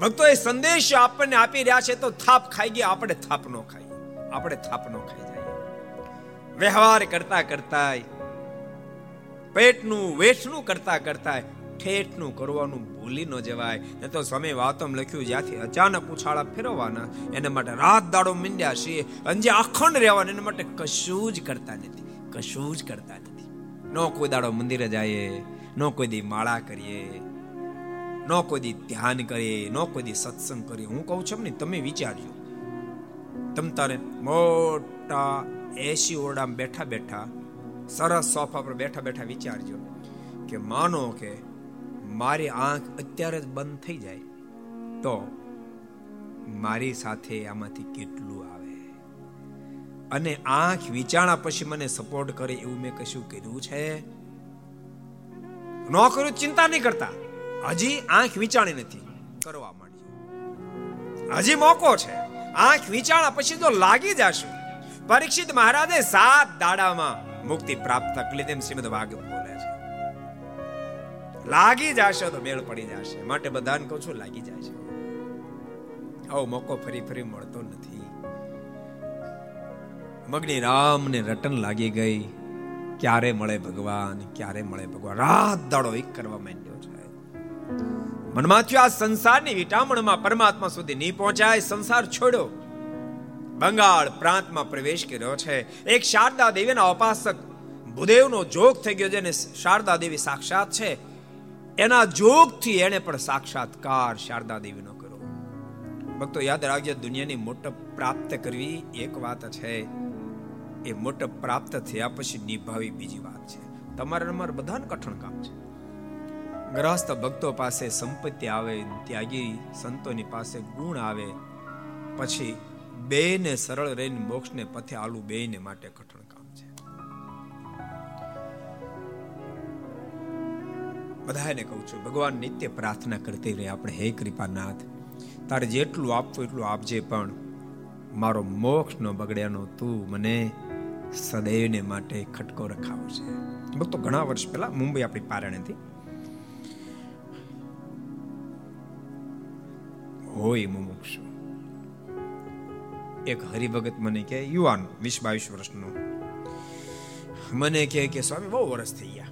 ભક્તો એ સંદેશ આપણને આપી રહ્યા છે તો થાપ ખાઈ ગયા, આપણે થાપ નો ખાઈ આપણે થાપનો ખાઈ જાય. વ્યવહાર કરતા કરતા પેટનું વેઠનું કરતા કરતા ઠેઠનું કરવાનું ભૂલી ન જવાય. ને તો સ્વામી વાતમ લખ્યું, જ્યાંથી અચાનક ઉછાળા ફેરવવાના, એના માટે રાત દાડો મીંડ્યા છીએ અને જે અખંડ રહેવાના, એના માટે કશું જ કરતા નથી, કશું જ કરતા નથી. નો કોઈ દાડો મંદિરે જાય નો કોઈ દી માળા કરીએ, નો કોઈ દી ધ્યાન કરીએ, નો કોઈ દી સત્સંગ કરીએ. હું કહું છું ને તમે વિચારજો. તમ તારે મોટા એસી ઓરડામાં બેઠા બેઠા સરસ સોફા પર બેઠા બેઠા વિચારજો કે માનો કે મારી આંખ અત્યારે જ બંધ થઈ જાય તો મારી સાથે આમાંથી કેટલું આવે? અને આંખ વિચારણા પછી મને સપોર્ટ કરે એવું મેં કશું કર્યું છે? ન કર્યું ચિંતા નહીં કરતા. હજી આંખ વિચારણી નથી. કરવા માંડ્યું હજી મોકો છે. આંખ વિચારણા પછી તો લાગી જશું. પરીક્ષિત મહારાજે સાત દાડામાં મુક્તિ પ્રાપ્ત કરી તેમ શ્રીમદ ભાગવત બોલે છે. લાગી જશે તો મેળ પડી જશે. માટે બધાને કહું છું, લાગી છે આવો મોકો ફરી ફરી મળતો નથી. મગની રામને રટન લાગી ગઈ. ક્યારે મળે ભગવાન? ક્યારે મળે ભગવાન? રાત દાડો એક કરવા માંડ્યો છે. મનમાંથી આ સંસારની વિટામણમાં પરમાત્મા સુધી નહીં પહોંચાય, સંસાર છોડ્યો બંગાળ પ્રાંતમાં પ્રવેશ કર્યો છે. એક શારદા દેવીના ઉપાસક ભૂદેવનો જોગ થઈ ગયો જેને શારદા દેવી સાક્ષાત છે. એના જોગથી એને પણ સાક્ષાત્કાર શારદા દેવીનો કર્યો. ભક્તો, યાદ રાખજો, દુનિયાની મોટપ પ્રાપ્ત કરવી એક વાત છે. એ મોટપ પ્રાપ્ત થયા પછી નિભાવી બીજી વાત છે. તમારે અમારે બધાને કઠણ કામ છે. ગ્રહસ્થ ભક્તો પાસે સંપત્તિ આવે, ત્યાગી સંતોની પાસે ગુણ આવે, પછી બે ને સરળ રહીને મોક્ષને પથે આલુ બે ને માટે કઠણ કામ છે. બધાને કહું છું, ભગવાન નિત્ય પ્રાર્થના કરતી રહે આપણે, હે કૃપાનાથ, તારે જેટલું આપવું એટલું આપજે, પણ મારો મોક્ષ નો બગડ્યાનો તું મને સદૈવને માટે ખટકો રખાવો છે ભક્તો, ઘણા વર્ષ પહેલા મુંબઈ આપણી પારણેથી હોય મુમુક્ષુ એક હરિભગત મને કહે, યુવાન વીસ બાવીસ વર્ષનો. મને કહે કે, સ્વામી, બહુ વર્ષ થઈ ગયા.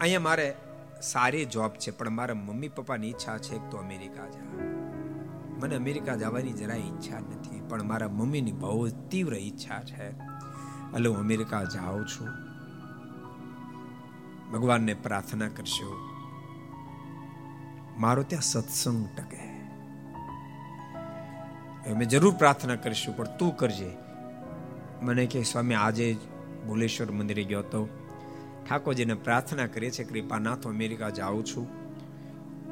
અહીંયા મારે સારી જોબ છે, પણ મારા મમ્મી પપ્પાની ઈચ્છા છે તો અમેરિકા જા. મને અમેરિકા જવાની જરાય ઈચ્છા નથી, પણ મારા મમ્મીની બહુ તીવ્ર ઈચ્છા છે. એટલે હું અમેરિકા જાઉં છું. ભગવાનને પ્રાર્થના કરશો. મારો ત્યાં સત્સંગ ટકે. અમે જરૂર પ્રાર્થના કરીશું, પણ તું કરજે. મને કે, સ્વામી, આજે ભુલેશ્વર મંદિરે ગયો હતો. ઠાકોરજીને પ્રાર્થના કરીએ છે કૃપાનાથ અમેરિકા જાઉં છું.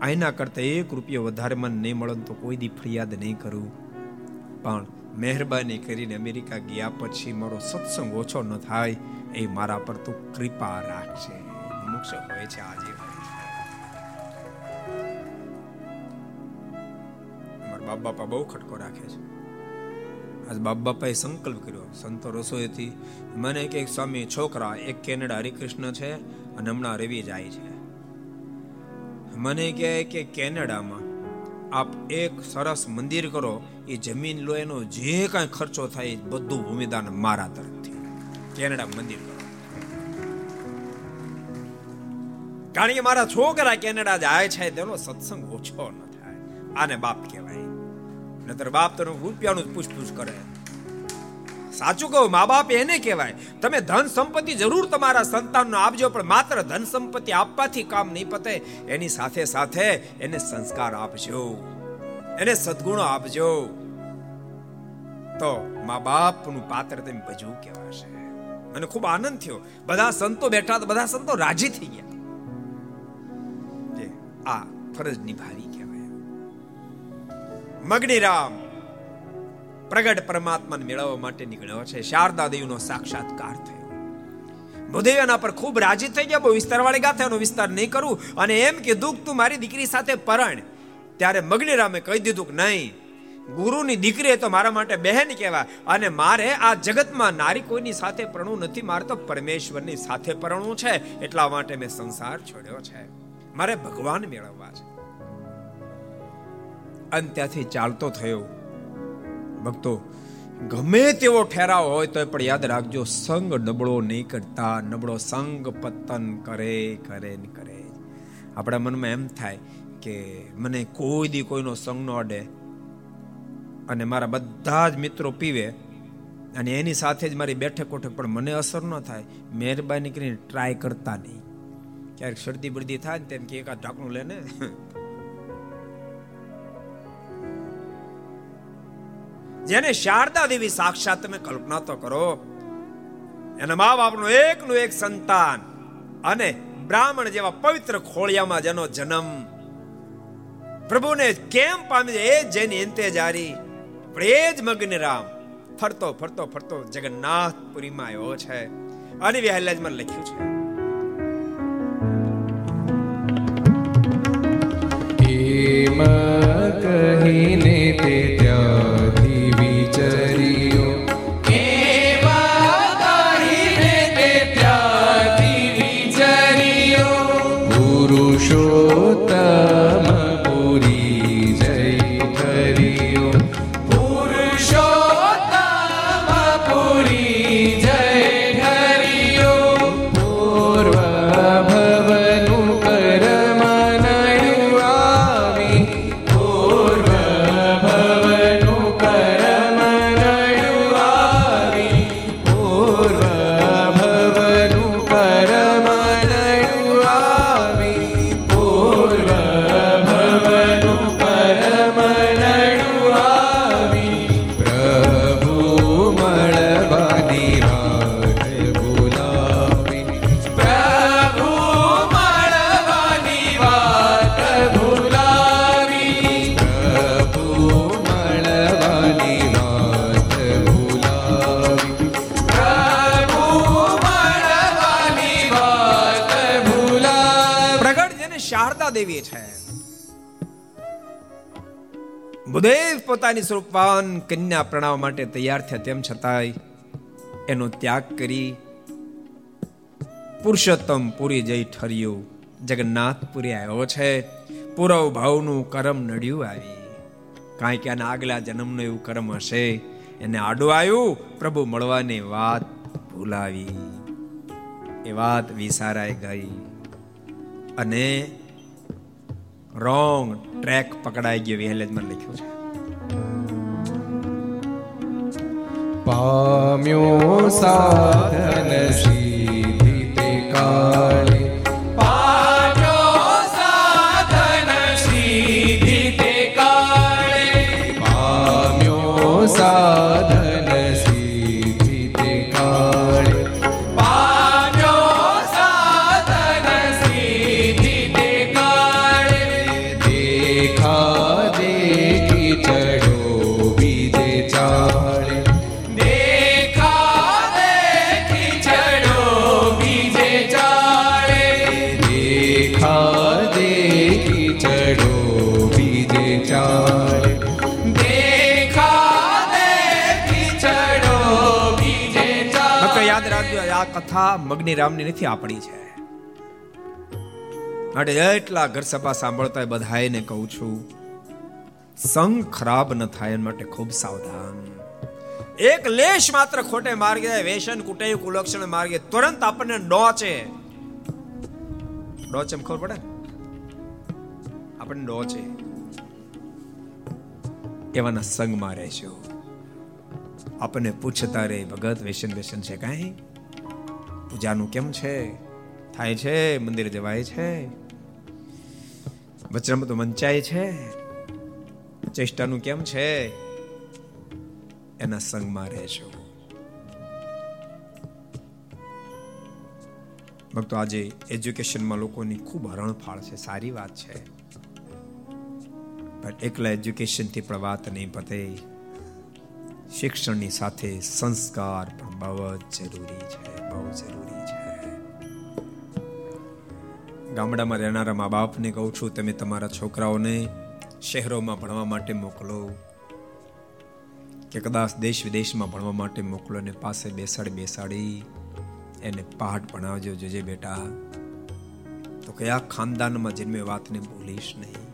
આના કરતા એક રૂપિયો વધારે મને નહીં મળે તો કોઈ દી ફરિયાદ નહીં કરું. પણ મહેરબાની કરીને અમેરિકા ગયા પછી મારો સત્સંગ ઓછો ન થાય, એ મારા પર તું કૃપા રાખજે. મોક્ષ હોય છે, આજે બાપ બાપા બહુ ખટકો રાખે છે. આજ બાપ બાપાએ સંકલ્પ કર્યો. સંતો રસોઈથી મને કે, સ્વામી, છોકરા, એક કેનેડા હરિકૃષ્ણ છે અને હમણાં રવિ જાય છે. મને કહે કે કેનેડામાં આપ એક સરસ મંદિર કરો. એ જમીન લો એનો જે કાંઈ ખર્ચો થાય બધું ભૂમિદાન મારા તરફથી. કેનેડા મંદિર કરો. કારણ કે મારા છોકરા કેનેડા જાય છે તેનો સત્સંગ ઓછો ન થાય. આને બાપ કહેવાય. નતર બાપ તો રૂપિયાનું પૂછપૂછ કરે. સાચું કહું મા બાપ એને કહેવાય, તમે ધન સંપત્તિ જરૂર તમારા સંતાનનો આપજો, પણ માત્ર ધન સંપત્તિ આપવાથી કામ નહીં પતે. એની સાથે સાથે એને સંસ્કાર આપજો. એને સદગુણો આપજો. તો મા બાપનું પાત્ર તમે ભજવું કહેવાશે. મને ખૂબ આનંદ થયો. બધા સંતો બેઠા તો બધા સંતો રાજી થઈ ગયા. આ ફરજ નિભાવી. મગની રામ પ્રગટ પરમાત્માને મેળવવા માટે નીકળ્યો છે. શારદા દેવીનો સાક્ષાત્કાર થયો. ભૂદેવ એના પર ખૂબ રાજી થઈ ગયા. બહુ વિસ્તારવાળી ગાથા એનો વિસ્તાર નહીં કરું. અને એમ કીધું તું મારી દીકરી સાથે પરણ. ત્યારે મગની રામે કહી દીધું કે નહીં, ગુરુની દીકરી તો મારા માટે બહેન કહેવાય અને મારે આ જગતમાં નારી કોઈની સાથે પરણવું નથી. મારે તો પરમેશ્વરની સાથે પરણવું છે. એટલા માટે મેં સંસાર છોડ્યો છે. મારે ભગવાન મેળવવા છે. અને ત્યાંથી ચાલતો થયો. ભક્તો, ગમે તેવો ઠેરાવ હોય તો પણ યાદ રાખજો, સંગ નબળો નહીં કરતા, નબળો સંગ પતન કરે કરે ને કરે. આપણા મનમાં એમ થાય કે મને કોઈ દી કોઈનો સંગ ન અડે અને મારા બધા જ મિત્રો પીવે અને એની સાથે જ મારી બેઠક ઉઠક પણ મને અસર ન થાય, મહેરબાની કરીને ટ્રાય કરતા નહીં. ક્યારેક શરદી બરદી થાય ને તેમ કે એકાદ ઢાંકણું લે ને. જેને શારદા દેવી સાક્ષાત તમે કલ્પના તો કરો. એના મા બાપનું એકનું એક સંતાન અને બ્રાહ્મણ જેવા પવિત્ર ખોળિયામાં જેનો જન્મ. પ્રભુને કેમ પામી એ જેની અંતે જારી પણ એ જ મગ્ન રામ. ફરતો ફરતો ફરતો જગન્નાથપુરીમાં આવ્યો છે. અને વ્યાહલાજમાં લખ્યું છે. કહીને સ્વરૂપવાન કન્યા પ્રણાવ માટે તૈયાર થયા. તેમ છતાંય એનો ત્યાગ કરી પુરુષોત્તમ પુરી જઈ ઠર્યો. જગન્નાથપુરી આવ્યો છે. પૂરવ ભાવનું કરમ નડ્યું આવી. કાંઈ કે આના આગલા જન્મનું એવું કર્મ હશે. એને આડું આવ્યું. પ્રભુ મળવાની વાત ભૂલાવી. એ વાત વિસારાઈ ગઈ. અને રોંગ ટ્રેક પકડાઈ ગયો. વહેલેજમાં લખ્યું છે. પામ્યો સાધન સિદ્ધિ તે આ કથા નથી આપણી છે. માટે એટલા ઘર સભા સાંભળતા બધાને કહું છું સંગ ખરાબ ન થાય માટે ખૂબ સાવધાન. એક લેશ માત્ર ખોટે માર્ગે વેશન, કુટેય, કુલક્ષણ માર્ગે તુરંત આપણને ડોચે. ડોચે એમ ખબર પડે? આપણને ડોચે. એવાના સંગમાં રહેશો. આપણને પૂછતા રે, ભગત વેસન વેસન છે કાંઈ? પૂજાનું કેમ છે? થાય છે? મંદિર જવાય છે? વચનમાં તો વંચાય છે? ચેષ્ટાનું કેમ છે? એના સંગમાં રહેજો. ભક્તો, આજે એજ્યુકેશનમાં લોકોની ખૂબ હરણફાળ છે. સારી વાત છે. પણ એકલા એજ્યુકેશનથી પણ વાત નહીં પતે. શિક્ષણની સાથે સંસ્કાર પણ બહુ જ જરૂરી છે. બહુ જરૂરી છે. ગામડામાં રહેનારા મા બાપને કહું છું, તમે તમારા છોકરાઓને શહેરોમાં ભણવા માટે મોકલો કે કદાચ દેશ વિદેશમાં ભણવા માટે મોકલો અને પાસે બેસાડી બેસાડી એને પાઠ ભણાવજો જોજે બેટા. તો કયા ખાનદાનમાં જન્મે વાતને ભૂલીશ નહીં.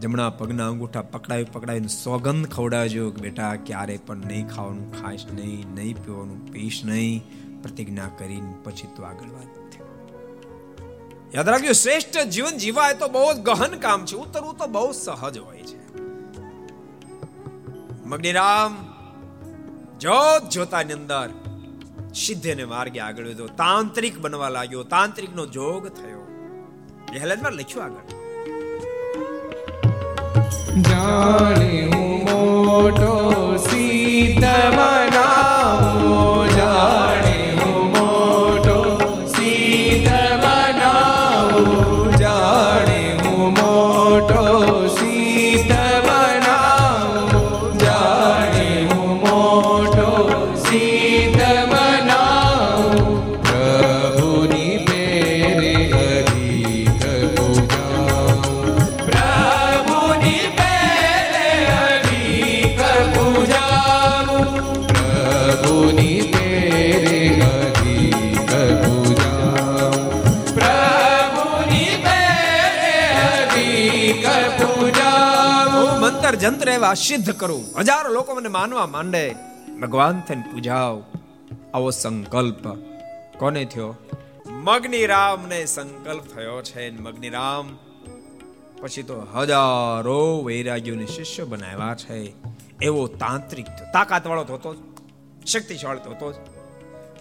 જમણા પગના અંગૂઠા પકડાવી પકડાવીને સોગંદ ખવડાવજો કે બેટા ક્યારે પણ નહીં ખાવાનું, ખાઈશ નહીં નહીં પીવાનું પીશ નહીં. પ્રતિજ્ઞા કરીને પછી તું આગળ વાત યાદ રાખજો, શ્રેષ્ઠ જીવન જીવાય તો બહુ જ ગહન કામ છે. ઉતરવું તો બહુ સહજ હોય છે. મગનીરામ, જોત જોતાની અંદર સિદ્ધેને માર્ગે આગળ વધ્યો. તાંત્રિક બનવા લાગ્યો. તાંત્રિકનો જોગ થયો. પહેલા લખ્યું આગળ. જાણે હું મોટો સિદ્ધ જંત્ર એવા સિદ્ધ કરું. હજારો લોકો મને માનવા માંડે. ભગવાન થઈને પૂજાવ આવો સંકલ્પ. કોને થયો? મગની ને સંકલ્પ થયો છે મગની પછી તો હજારો વૈરાગ્યોને શિષ્ય બનાવ્યા છે. એવો તાંત્રિક તાકાત વાળો થતો શક્તિશાળી થતો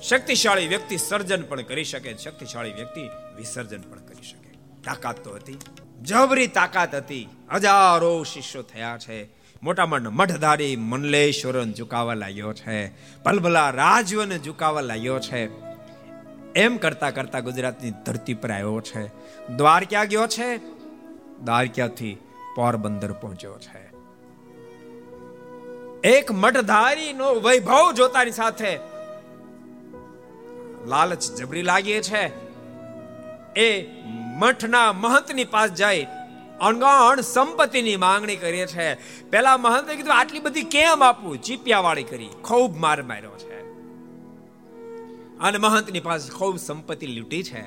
શક્તિશાળી વ્યક્તિ સર્જન પણ કરી શકે. શક્તિશાળી વ્યક્તિ વિસર્જન પણ કરી શકે. તાકાત તો હતી. જબરી તાકાત હતી. હજારો શિષ્યો થયા છે. મોટા મોટા મઠધારી મનલેશ્વરન ઝુકાવા લાગ્યો છે. પલભલા રાજવને ઝુકાવા લાગ્યો છે. એમ કરતા કરતા ગુજરાતની ધરતી પર આવ્યો છે. દ્વારકા ગયો છે. દ્વારકાથી પોરબંદર પહોંચ્યો છે. એક મઠધારીનો વૈભવ જોતાની સાથે લાલચ જબરી લાગી છે. એ મઠના મહંતની પાસ જાય, અણગણ સંપત્તિની માંગણી કરીએ છે. પેલા મહંતે કીધું, આટલી બધી કેમ આપવું ચીપિયાવાળી કરી, ખૂબ માર માર્યો છે. અને મહંતની પાસે ખૂબ સંપત્તિ લૂંટી છે.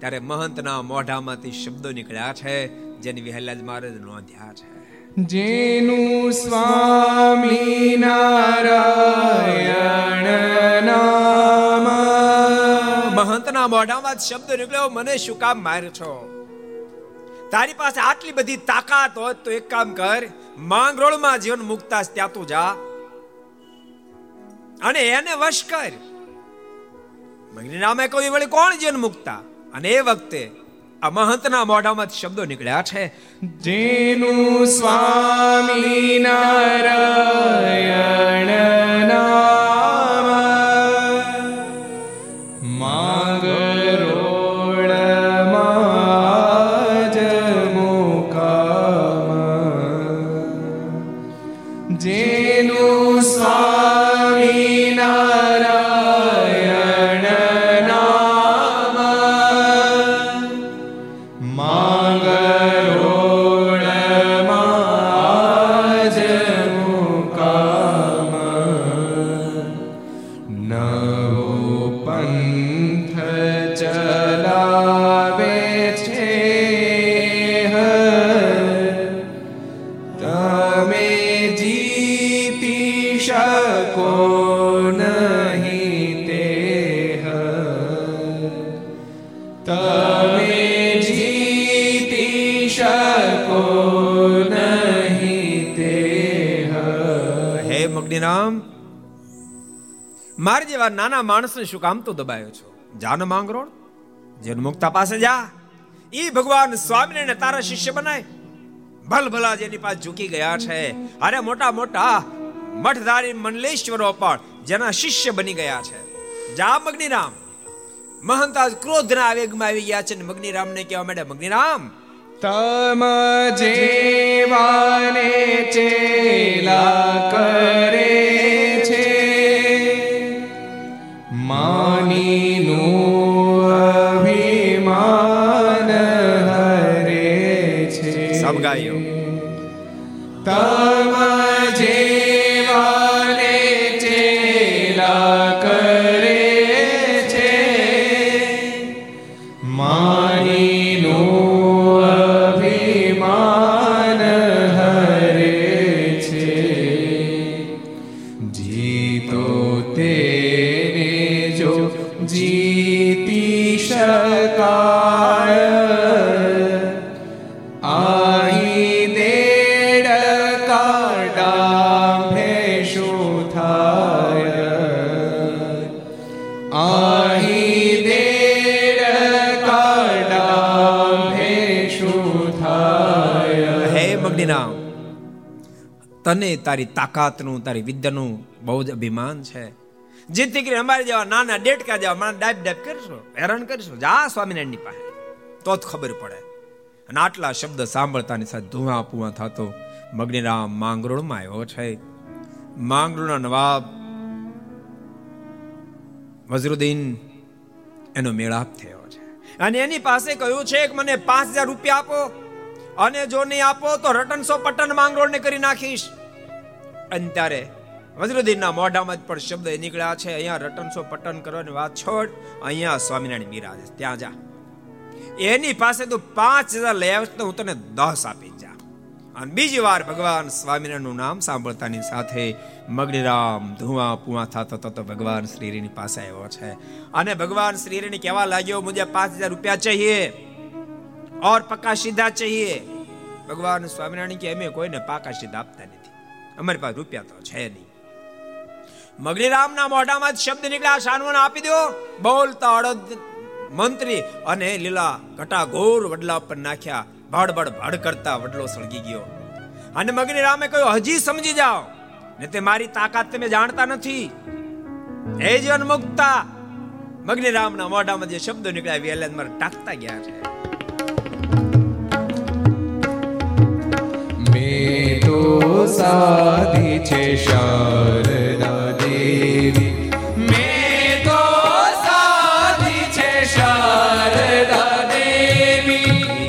ત્યારે મહંતના મોઢામાંથી શબ્દો નીકળ્યા છે, જેની વિહલાજ મહારાજ નોંધ્યા છે. જેનું સ્વામી નારાયણ નામ મહંતના મોઢામાં શબ્દ નીકળ્યો, મને શું કામ માર છો? તારી પાસે આટલી બધી તાકાત હોત તો એક કામ કર, માંગરોળમાં જીવન મુક્તા ત્યાં તું જા અને એને વશ કર. મગની નામે કોઈ વળી કોણ જીવન મુક્તા? અને એ વખતે આ મહંતના મોઢામાં શબ્દો નીકળ્યા છે, જેનું સ્વામી નારાયણ નામ માંગરોળમાં મારા નાના માણસને શું કામ તો દબાયો છો? જાન માંગરોળ. જેન મુક્તા પાસે જા. એ ભગવાન સ્વામીને તારા શિષ્ય બનાય. ભલ ભલા જેની પાસે ઝૂકી ગયા છે. અરે મોટા મોટા મઠધારી મંડલેશ્વરો પણ જેના શિષ્ય બની ગયા છે. જા મગ્નિરામ. મહંતા ક્રોધના આવેગમાં આવી ગયા છે મગ્નિરામને કહેવા માંડે મગ્નિરામ, તમ જેવાને ચેલા કરે તને તારી તાકાતનું, તારી વિદ્યાનું બહુ જ અભિમાન છે. જેથી કરીને અમારે જેવા નાના ડેટકા જેવા મને ડાબ ડાબ કરશો, હેરાન કરશો, જા સ્વામિનારાયણની પાસે. તો જ ખબર પડે. અને આટલા શબ્દ સાંભળતાની સાથે ધુઆ પુઆ થતો મગનીરામ માંગરોળમાં આવ્યો છે. માંગરોળના નવાબ વઝરુદ્દીન એનો મેળાપ થયો છે. અને એની પાસે કહ્યું છે કે મને પાંચ હજાર રૂપિયા આપો. અને જો નહીં આપો તો રટનસો પટન માંગરોળને કરી નાખીશ. અને ત્યારે વજ્રદીનના મોઢામાં જ પણ શબ્દ નીકળ્યા છે. અહીંયા રટનસો પટન કરવાની વાત છોડ, અહીંયા સ્વામિનારાયણ બિરાજ. ત્યાં જા. એની પાસે તું પાંચ હજાર લઈ આવીશ તો હું તને દસ આપી જા. અને બીજી વાર ભગવાન સ્વામિનારાયણનું નામ સાંભળતાની સાથે મગડીરામ ધુઆ પુઆ થતો થતો ભગવાન શ્રીની પાસે આવ્યો છે. અને ભગવાન શ્રીને કહેવા લાગ્યો મુજે પાંચ હજાર રૂપિયા ચાહીએ. ઓર પક્કા સીધા ચાહીએ. ભગવાન સ્વામિનારાયણ કે, અમે કોઈને પાકા સીધા આપતા નથી. અમારી પાસે રૂપિયા તો છે નહીં. મગનીરામના મોઢામાં શબ્દ નીકળ્યા શાનવન આપી દો. બોલતા અડદ મંત્રી અને લીલા ઘટા ઘોર વડલા પર નાખ્યા. ભડબડ ભડ કરતા વડલો સળગી ગયો. અને મગની રામે કહ્યું, હજી સમજી જાઓ. ને તે મારી તાકાત તમે જાણતા નથી. એ જીવન મુક્તા મગની રામના મોઢામાં જે શબ્દો નીકળ્યા વેલેન મારે ટાકતા ગયા છે. મેં તો સાધી છે શારદા દેવી.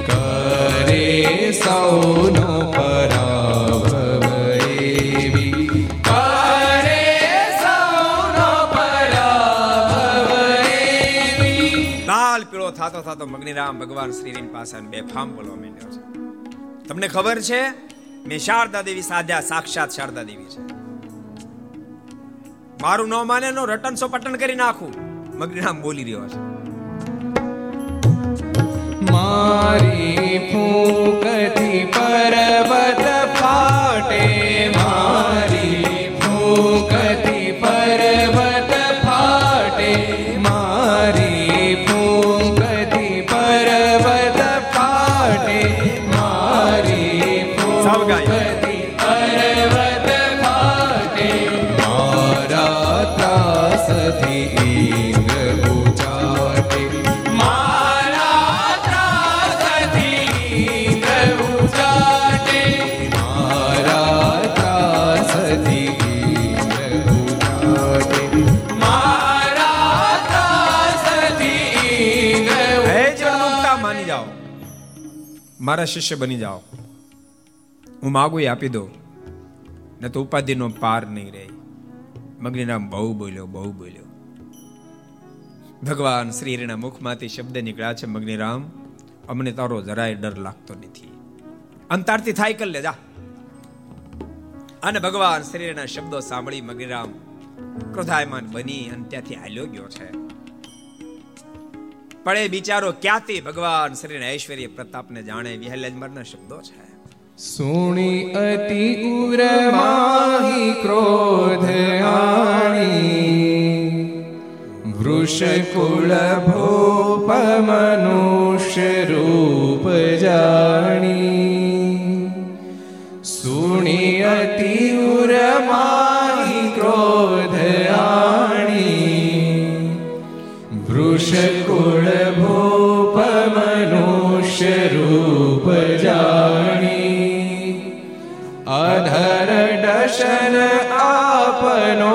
કરે સૌનો પરાભવ એવી. લાલ, પીળો, થાતો થાતો, મગનીરામ, ભગવાન શ્રીની પાસે બેફામ બોલવા માંડ્યો છે. તમને ખબર છે? મેં શારદા દેવી સાધ્યા, સાક્ષાત શારદા દેવી છે. મારું ન માને નો રટન સો પટન કરી નાખું. મગ્નિરામ બોલી રહ્યો છે મારી ફૂકથી પર્વત મારા શિષ્ય બની જાઓ. હું માગું એ આપી દો ન તો ઉપાધિનો પાર નહીં રહે. મગ્નિરામ બહુ બોલ્યો બહુ બોલ્યો. ભગવાન શ્રી હરિના મુખમાંથી શબ્દ નીકળ્યા છે, મગ્નિરામ, અમને તારો જરાય ડર લાગતો નથી. અંતારથી થાય કર લે, જા. અને ભગવાન શ્રીના શબ્દો સાંભળી મગ્નિરામ ક્રોધાયમાન બની અને ત્યાંથી હાલ્યો ગયો છે. પણ એ બિચારો ક્યાંથી ભગવાન શ્રીના ઐશ્વર્ય પ્રતાપને જાણે વિહલજમરના શબ્દો છે? સુણી અતિ ઉરમાહી ક્રોધ આણી. વૃષકુળ ભૂપ મનુષ્ય રૂપ જાણી. સુણી અતિ ઉરમાહી ક્રોધ વૃષકુળ ભૂપ મનુષ્ય રૂપ જાણી અધર દશન આપનો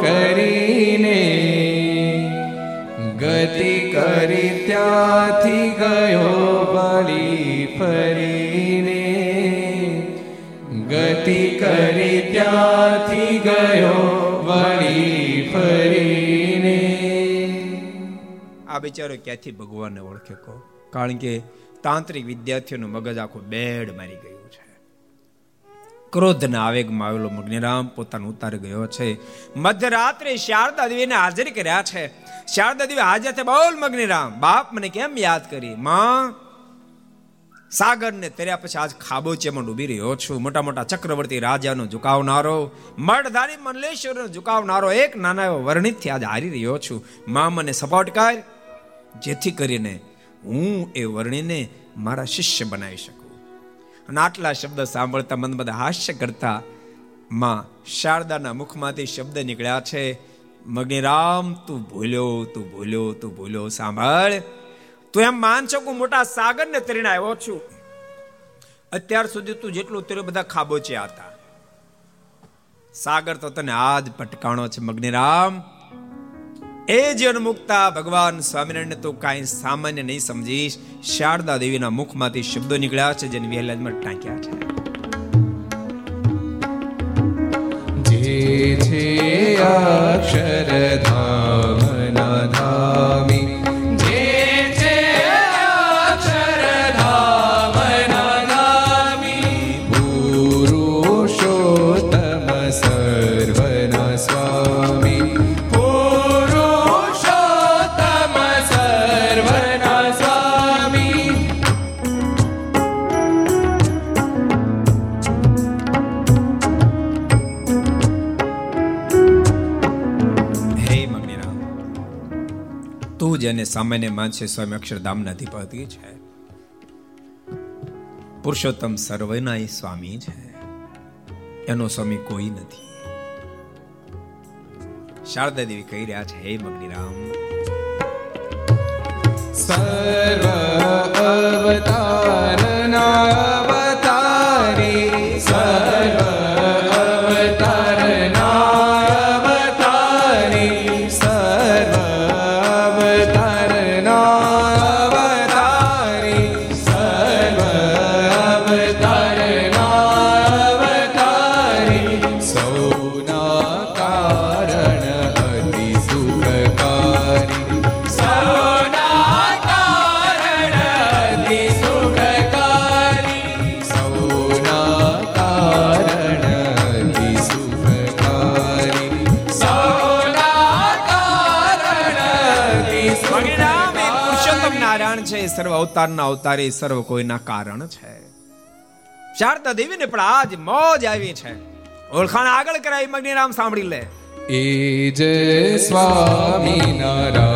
કરીને ગતિ કરી ત્યાંથી આ બિચારો ક્યાંથી ભગવાનને ઓળખે કહો? કારણ કે તાંત્રિક વિદ્યાર્થીઓનું મગજ આખું બેડ મારી ગયું છે. ક્રોધના આવેગમાં આવેલો મગ્નિરામ પોતાનો ઉતારી ગયો છે. મધ્યરાત્રે શારદા દેવીને હાજર કર્યા છે. શારદા દેવી હાજર છે. બોલ મગ્નિરામ બાપ મને કેમ યાદ કરી? માં, સાગરને તર્યા પછી આજ ખાબોચિયામાં ડૂબી રહ્યો છું. મોટા મોટા ચક્રવર્તી રાજાનો ઝુકાવનારો, મઢધારી મલ્લેશ્વરનો ઝુકાવનારો એક નાના એવો વર્ણિતથી આજ હારી રહ્યો છું. મા મને સપોર્ટ કર. જેથી કરીને હું એ વર્ણિને મારા શિષ્ય બનાવી શકું. અને આટલા શબ્દ સાંભળતા મન બધા હાસ્ય કરતા માં શારદાના મુખમાંથી શબ્દ નીકળ્યા છે મગનીરામ તું ભૂલ્યો તું ભૂલ્યો તું ભૂલ્યો, સાંભળ. તું એમ માન છો હું મોટા સાગરને તરીને આવ્યો છું? અત્યાર સુધી તું જેટલું તેરું બધા ખાબોચ્યા હતા. સાગર તો તને આજ પટકાણો છે મગ્નિરામ એ જીવન મુક્તા ભગવાન સ્વામિનારાયણ તો કાંઈ સામાન્ય નહીં સમજીશ. શારદા દેવીના મુખમાંથી શબ્દો નીકળ્યા છે, જેને વહેલાજમાં ટાંક્યા છે. જે છે અક્ષરધામ ધામી જેને સામાન્ય માનસે સ્વામી અક્ષરધામના અધિપતિ છે. પુરુષોત્તમ સર્વના સ્વામી છે. એનો સ્વામી કોઈ નથી. શારદા દેવી કહી રહ્યા છે, હે મગનીરામ. સર્વ અવતારના સર્વ અવતારના અવતારી સર્વ કોઈના કારણ છે. શારદા દેવીને પણ આજ મોજ આવી છે. ઓળખાણ આગળ કરાવી, મગ્નિરામ સાંભળી લે. એ જય સ્વામી નારાયણ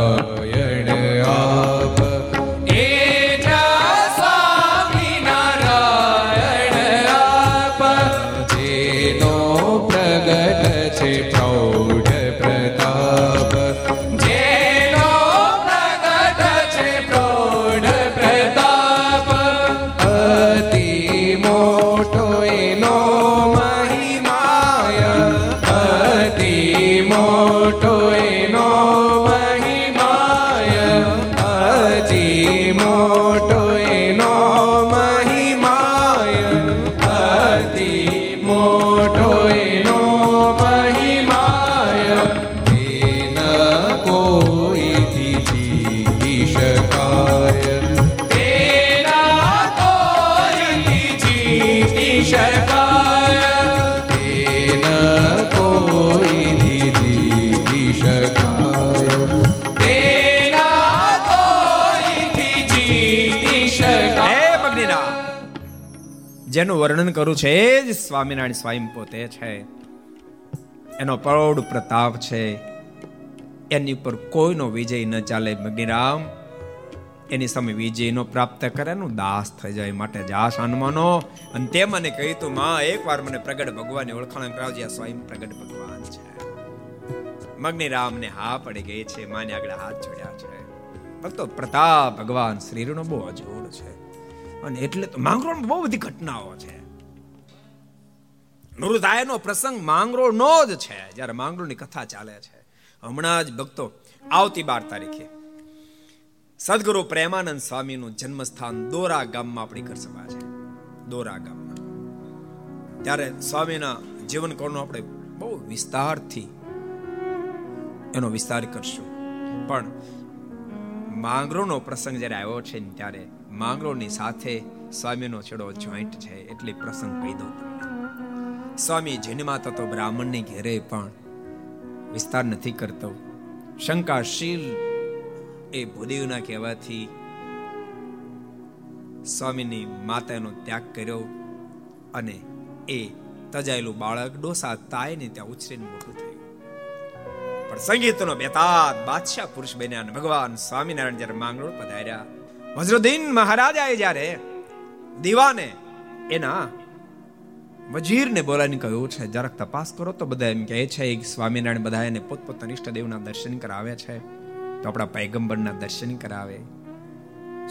વર્ણન કરું છે. જ સ્વામિનારાયણ સ્વયં પોતે છે. એનો પ્રૌઢ પ્રતાપ છે. એની ઉપર કોઈનો વિજય ન ચાલે મગ્નિરામ એની સામે વિજયનો પ્રાપ્ત કરે, એનું દાસ થઈ જાય. માટે જાસ હનુમાનો. અને તે મને કહ્યું તું, માં, એકવાર મને પ્રગટ ભગવાનની ઓળખાણ કરાવજે. સ્વયં પ્રગટ ભગવાન છે. મગ્નિરામ ને હા પડી ગઈ છે. માને આગળ હાથ જોડ્યા છે. ભક્તો, પ્રતાપ ભગવાન શ્રીનો બહુ અજોડ છે. અને એટલે તો માંગરોળ બહુ બધી ઘટનાઓ છે. નૃતાયનો પ્રસંગ માંગરોળનો જ છે, જ્યારે માંગરોળની કથા ચાલે છે. હમણાં જ ભક્તો આવતી બાર તારીખે સદગુરુ પ્રેમાનંદ સ્વામીનું જન્મસ્થાન દોરા ગામમાં આપણી ઘર સભા છે. દોરા ગામમાં. ત્યારે સ્વામીના જીવન કોણનો આપણે બહુ વિસ્તારથી એનો વિસ્તાર કરશું. પણ માંગરોળનો પ્રસંગ જ્યારે આવ્યો છે ને ત્યારે માંગરોળની સાથે સ્વામીનો છેડો જોઈન્ટ છે, એટલે પ્રસંગ કહી દઉં સ્વામી જન્માતા તો બ્રાહ્મણને ઘેરે પણ વિસ્તાર નથી કરતો. શંકાશીલ એ ભૂદેવના કહેવાથી સ્વામીની માતાનો ત્યાગ કર્યો અને એ તજાયેલું બાળક ડોસા તાયને ત્યાં ઉછરીને મોટું થયું. પણ સંગીતનો બેતાદ બાદશાહ પુરુષ બન્યા ભગવાન સ્વામિનારાયણ જ્યારે માંગરોળ પધાર્યા વજ્રદીન મહારાજાએ જ્યારે દીવાને એના વજીરને બોલાવીને કહ્યું છે, જરાક તપાસ કરો તો બધા એમ કહે છે સ્વામિનારાયણ બધા એને પોતપોતાના ઈષ્ટદેવના દર્શન કરાવે છે. તો આપણા પૈગંબરના દર્શન કરાવે.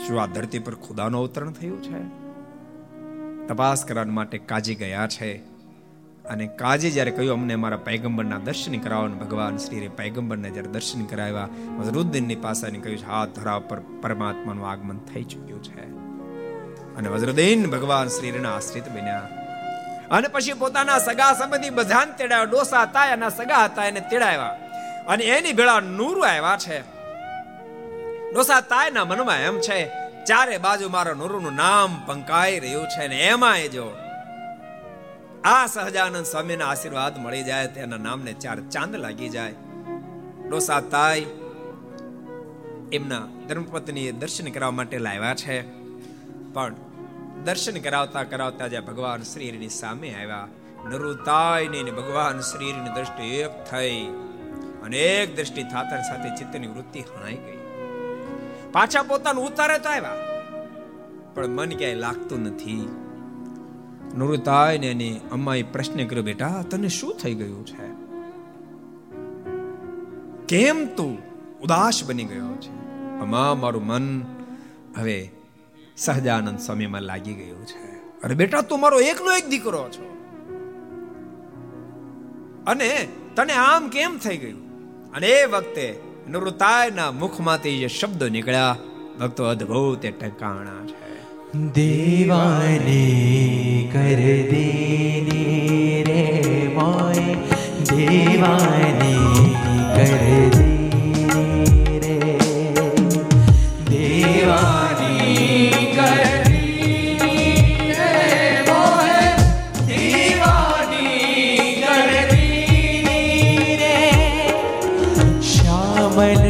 શું આ ધરતી પર ખુદાનું અવતરણ થયું છે? તપાસ કરવા માટે કાજી ગયા છે. અને કાજી જ્યારે કહ્યું, અમને મારા પૈગંબરના દર્શન કરાવો. ભગવાન શ્રીએ પૈગંબરને જ્યારે દર્શન કરાવ્યા વજરુદ્દીનની પાસે કહ્યું છે હાથ ધરા પર પરમાત્માનું આગમન થઈ ચૂક્યું છે. અને વજરુદ્દીન ભગવાન શ્રીના આશ્રિત બન્યા. અને પછી પોતાના સગા સંબંધી બધાને તેડાવ્યા ડોસા હતા, એના સગા હતા, એને તેડાવ્યા અને એની ભેળા નૂર આવ્યા છે. ડોસા તાયના મનમાં એમ છે, ચારે બાજુ મારા નૂરનું નામ પંકાઈ રહ્યું છે ને એમાં એ જો આ સહજાનંદ સ્વામીના આશીર્વાદ મળી જાય, તેના નામને ચાર ચાંદ લાગી જાય. ડોસા તાઈ એમના ધર્મપત્નીએ દર્શન કરવા માટે લાવ્યા છે. પણ દર્શન કરાવતા કરાવતા જે ભગવાન શ્રીની સામે આવ્યા. નરુતાય ને ભગવાન શ્રીની દ્રષ્ટિ એક થઈ અને એક દ્રષ્ટિ થાતર સાથે ચિત્તની વૃત્તિ હણાઈ ગઈ. પાછા પોતાનું ઉતારે તો આવ્યા, પણ મન ક્યાંય લાગતું નથી. નૃતાય ને એની અમ્માએ પ્રશ્ન કર્યો, બેટા, તને શું થઈ ગયું છે? કેમ તું ઉદાસ બની ગયો છે? અમ્મા, મારું મન હવે સહજાનંદ સ્વામીમાં લાગી ગયો છે. અરે બેટા, તું મારો એકનો એક દીકરો છો. અને તને આમ કેમ થઈ ગયું? અને એ વખતે નૃતાયના મુખમાંથી જે શબ્દો નીકળ્યા, ભક્તો અદ્ભુત એ ટકાણા છે. દેવાને કર દેને રે માય, દેવાને કર phải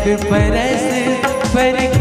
पलक परस पर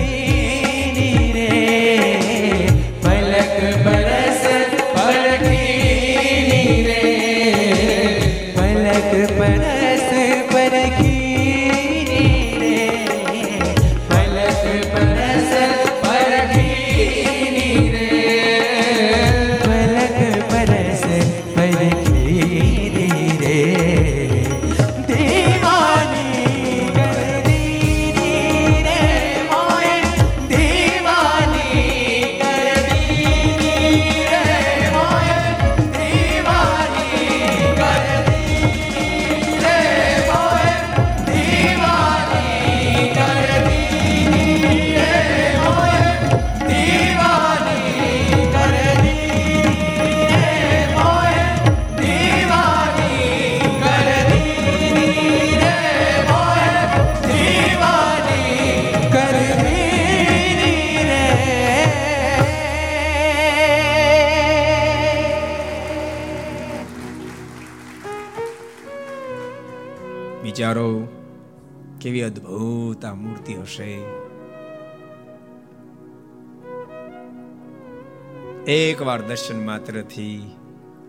એકવાર દર્શન માત્રથી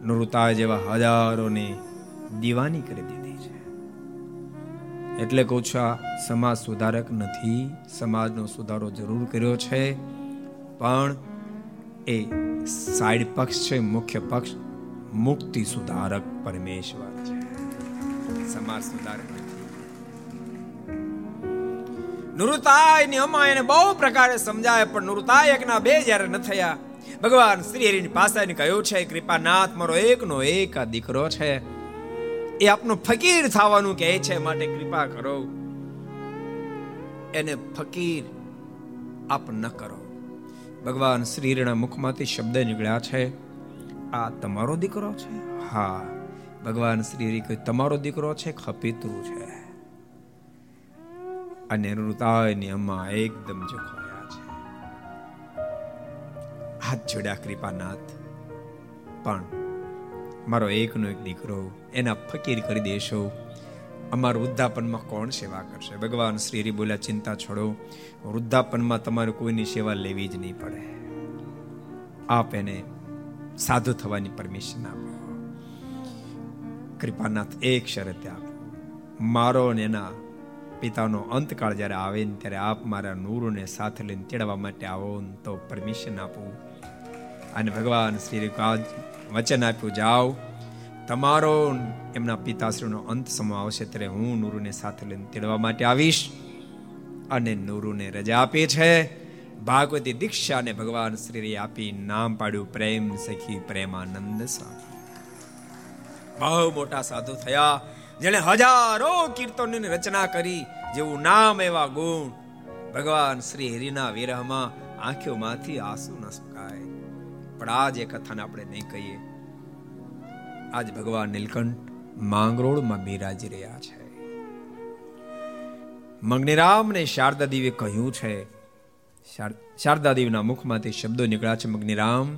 નૃતા જેવા હજારોને દીવાની કરી દીધી છે. એટલે કહું છું આ સમાજ સુધારક નથી, સમાજનો સુધારો જરૂર કર્યો છે, પણ એ સાઈડ પક્ષ છે, મુખ્ય પક્ષ, મુક્તિ સુધારક પરમેશ્વર છે. સમાજ સુધારક નૃતાયની અમાય બહુ પ્રકારે સમજાય, પણ નૃતાય એકના બે જ્યારે ન થયા ભગવાન શ્રી હરિની પાસે કહ્યું છે, કૃપાનાથ, મારો એકનો એક આ દીકરો છે. એ આપનો ફકીર થવાનું કહે છે, માટે કૃપા કરો. એને ફકીર આપ ન કરો. ભગવાન શ્રી હરિના મુખમાંથી શબ્દ નીકળ્યા છે, આ તમારો દીકરો છે? હા, ભગવાન શ્રી કહ્યું તમારો દીકરો છે, ખપિતું છે. અને ઋતાયની એકદમ છે હાથ જોડ્યા કૃપાનાથ. પણ મારો એકનો એક દીકરો એના ફકીર કરી દેશો. અમારા વૃદ્ધાપનમાં કોણ સેવા કરશે? ભગવાન શ્રી હરિ બોલ્યા, ચિંતા છોડો, વૃદ્ધાપનમાં તમારે કોઈની સેવા લેવી જ નહીં પડે. આપ એને સાધુ થવાની પરમિશન આપો. કૃપાનાથ એક શરતે આપો, મારો ને એના પિતાનો અંતકાળ જ્યારે આવે ને ત્યારે આપ મારા નૂરોને સાથે લઈને તેડવા માટે આવો તો પરમિશન આપો. અને ભગવાન શ્રી વચન આપ્યું, જાઓ. તમારો એમના પિતાશ્રીનો અંત સમય આવશે, ત્યારે હું નૂરુને સાથે લઈને તેડવા માટે આવીશ અને નૂરુને રજા આપી છે. ભાગવતી દીક્ષાને ભગવાન શ્રી આપી નામ પાડ્યું, પ્રેમ સખી, પ્રેમાનંદ સ્વામી બહુ મોટા સાધુ થયા, જેણે હજારો કીર્તનોની રચના કરી, જેવું નામ એવા ગુણ ભગવાન શ્રી હરિના વિરહમાં આંખોમાંથી આંસુ ન પણ આજ એ કથાને આપણે નહીં કહીએ. આજ ભગવાન નીલકંઠ માંગરોળમાં બિરાજી રહ્યા છે. મગ્નિરામને શારદા દેવી કહ્યું છે શારદા દેવીના મુખમાંથી શબ્દો નીકળ્યા છે, મગ્નિરામ,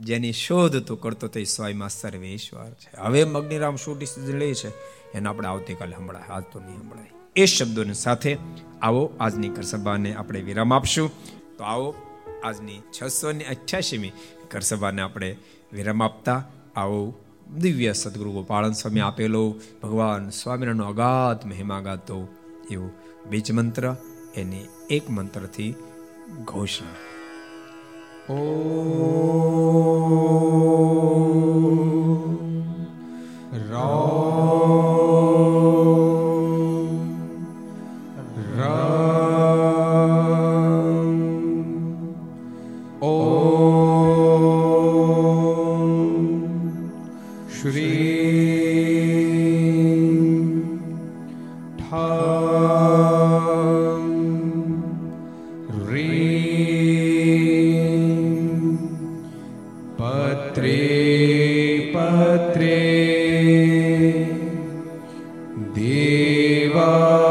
જેની શોધ તું કરતો તે સ્વયંમાં સર્વેશ્વર છે. હવે મગ્નિરામ શું ડિસિઝન લે છે? એને આપણે આવતીકાલે સંભળાય. આજ તો નહીં સંભળાય. એ શબ્દોની સાથે આવો આજની સભાને આપણે વિરામ આપશું. તો આવો. આજની છસો ને અઠ્યાસીમી કરસભાને આપણે વિરામ આપતા આવો દિવ્ય સદગુરુ ગોપાળન સ્વામી આપેલો, ભગવાન સ્વામિનારાયણનો અગાધ મહિમા ગાતો એવું બીજ મંત્ર, એની એક મંત્રથી ઘોષણા. પત્રે સ્વામિનારાયણ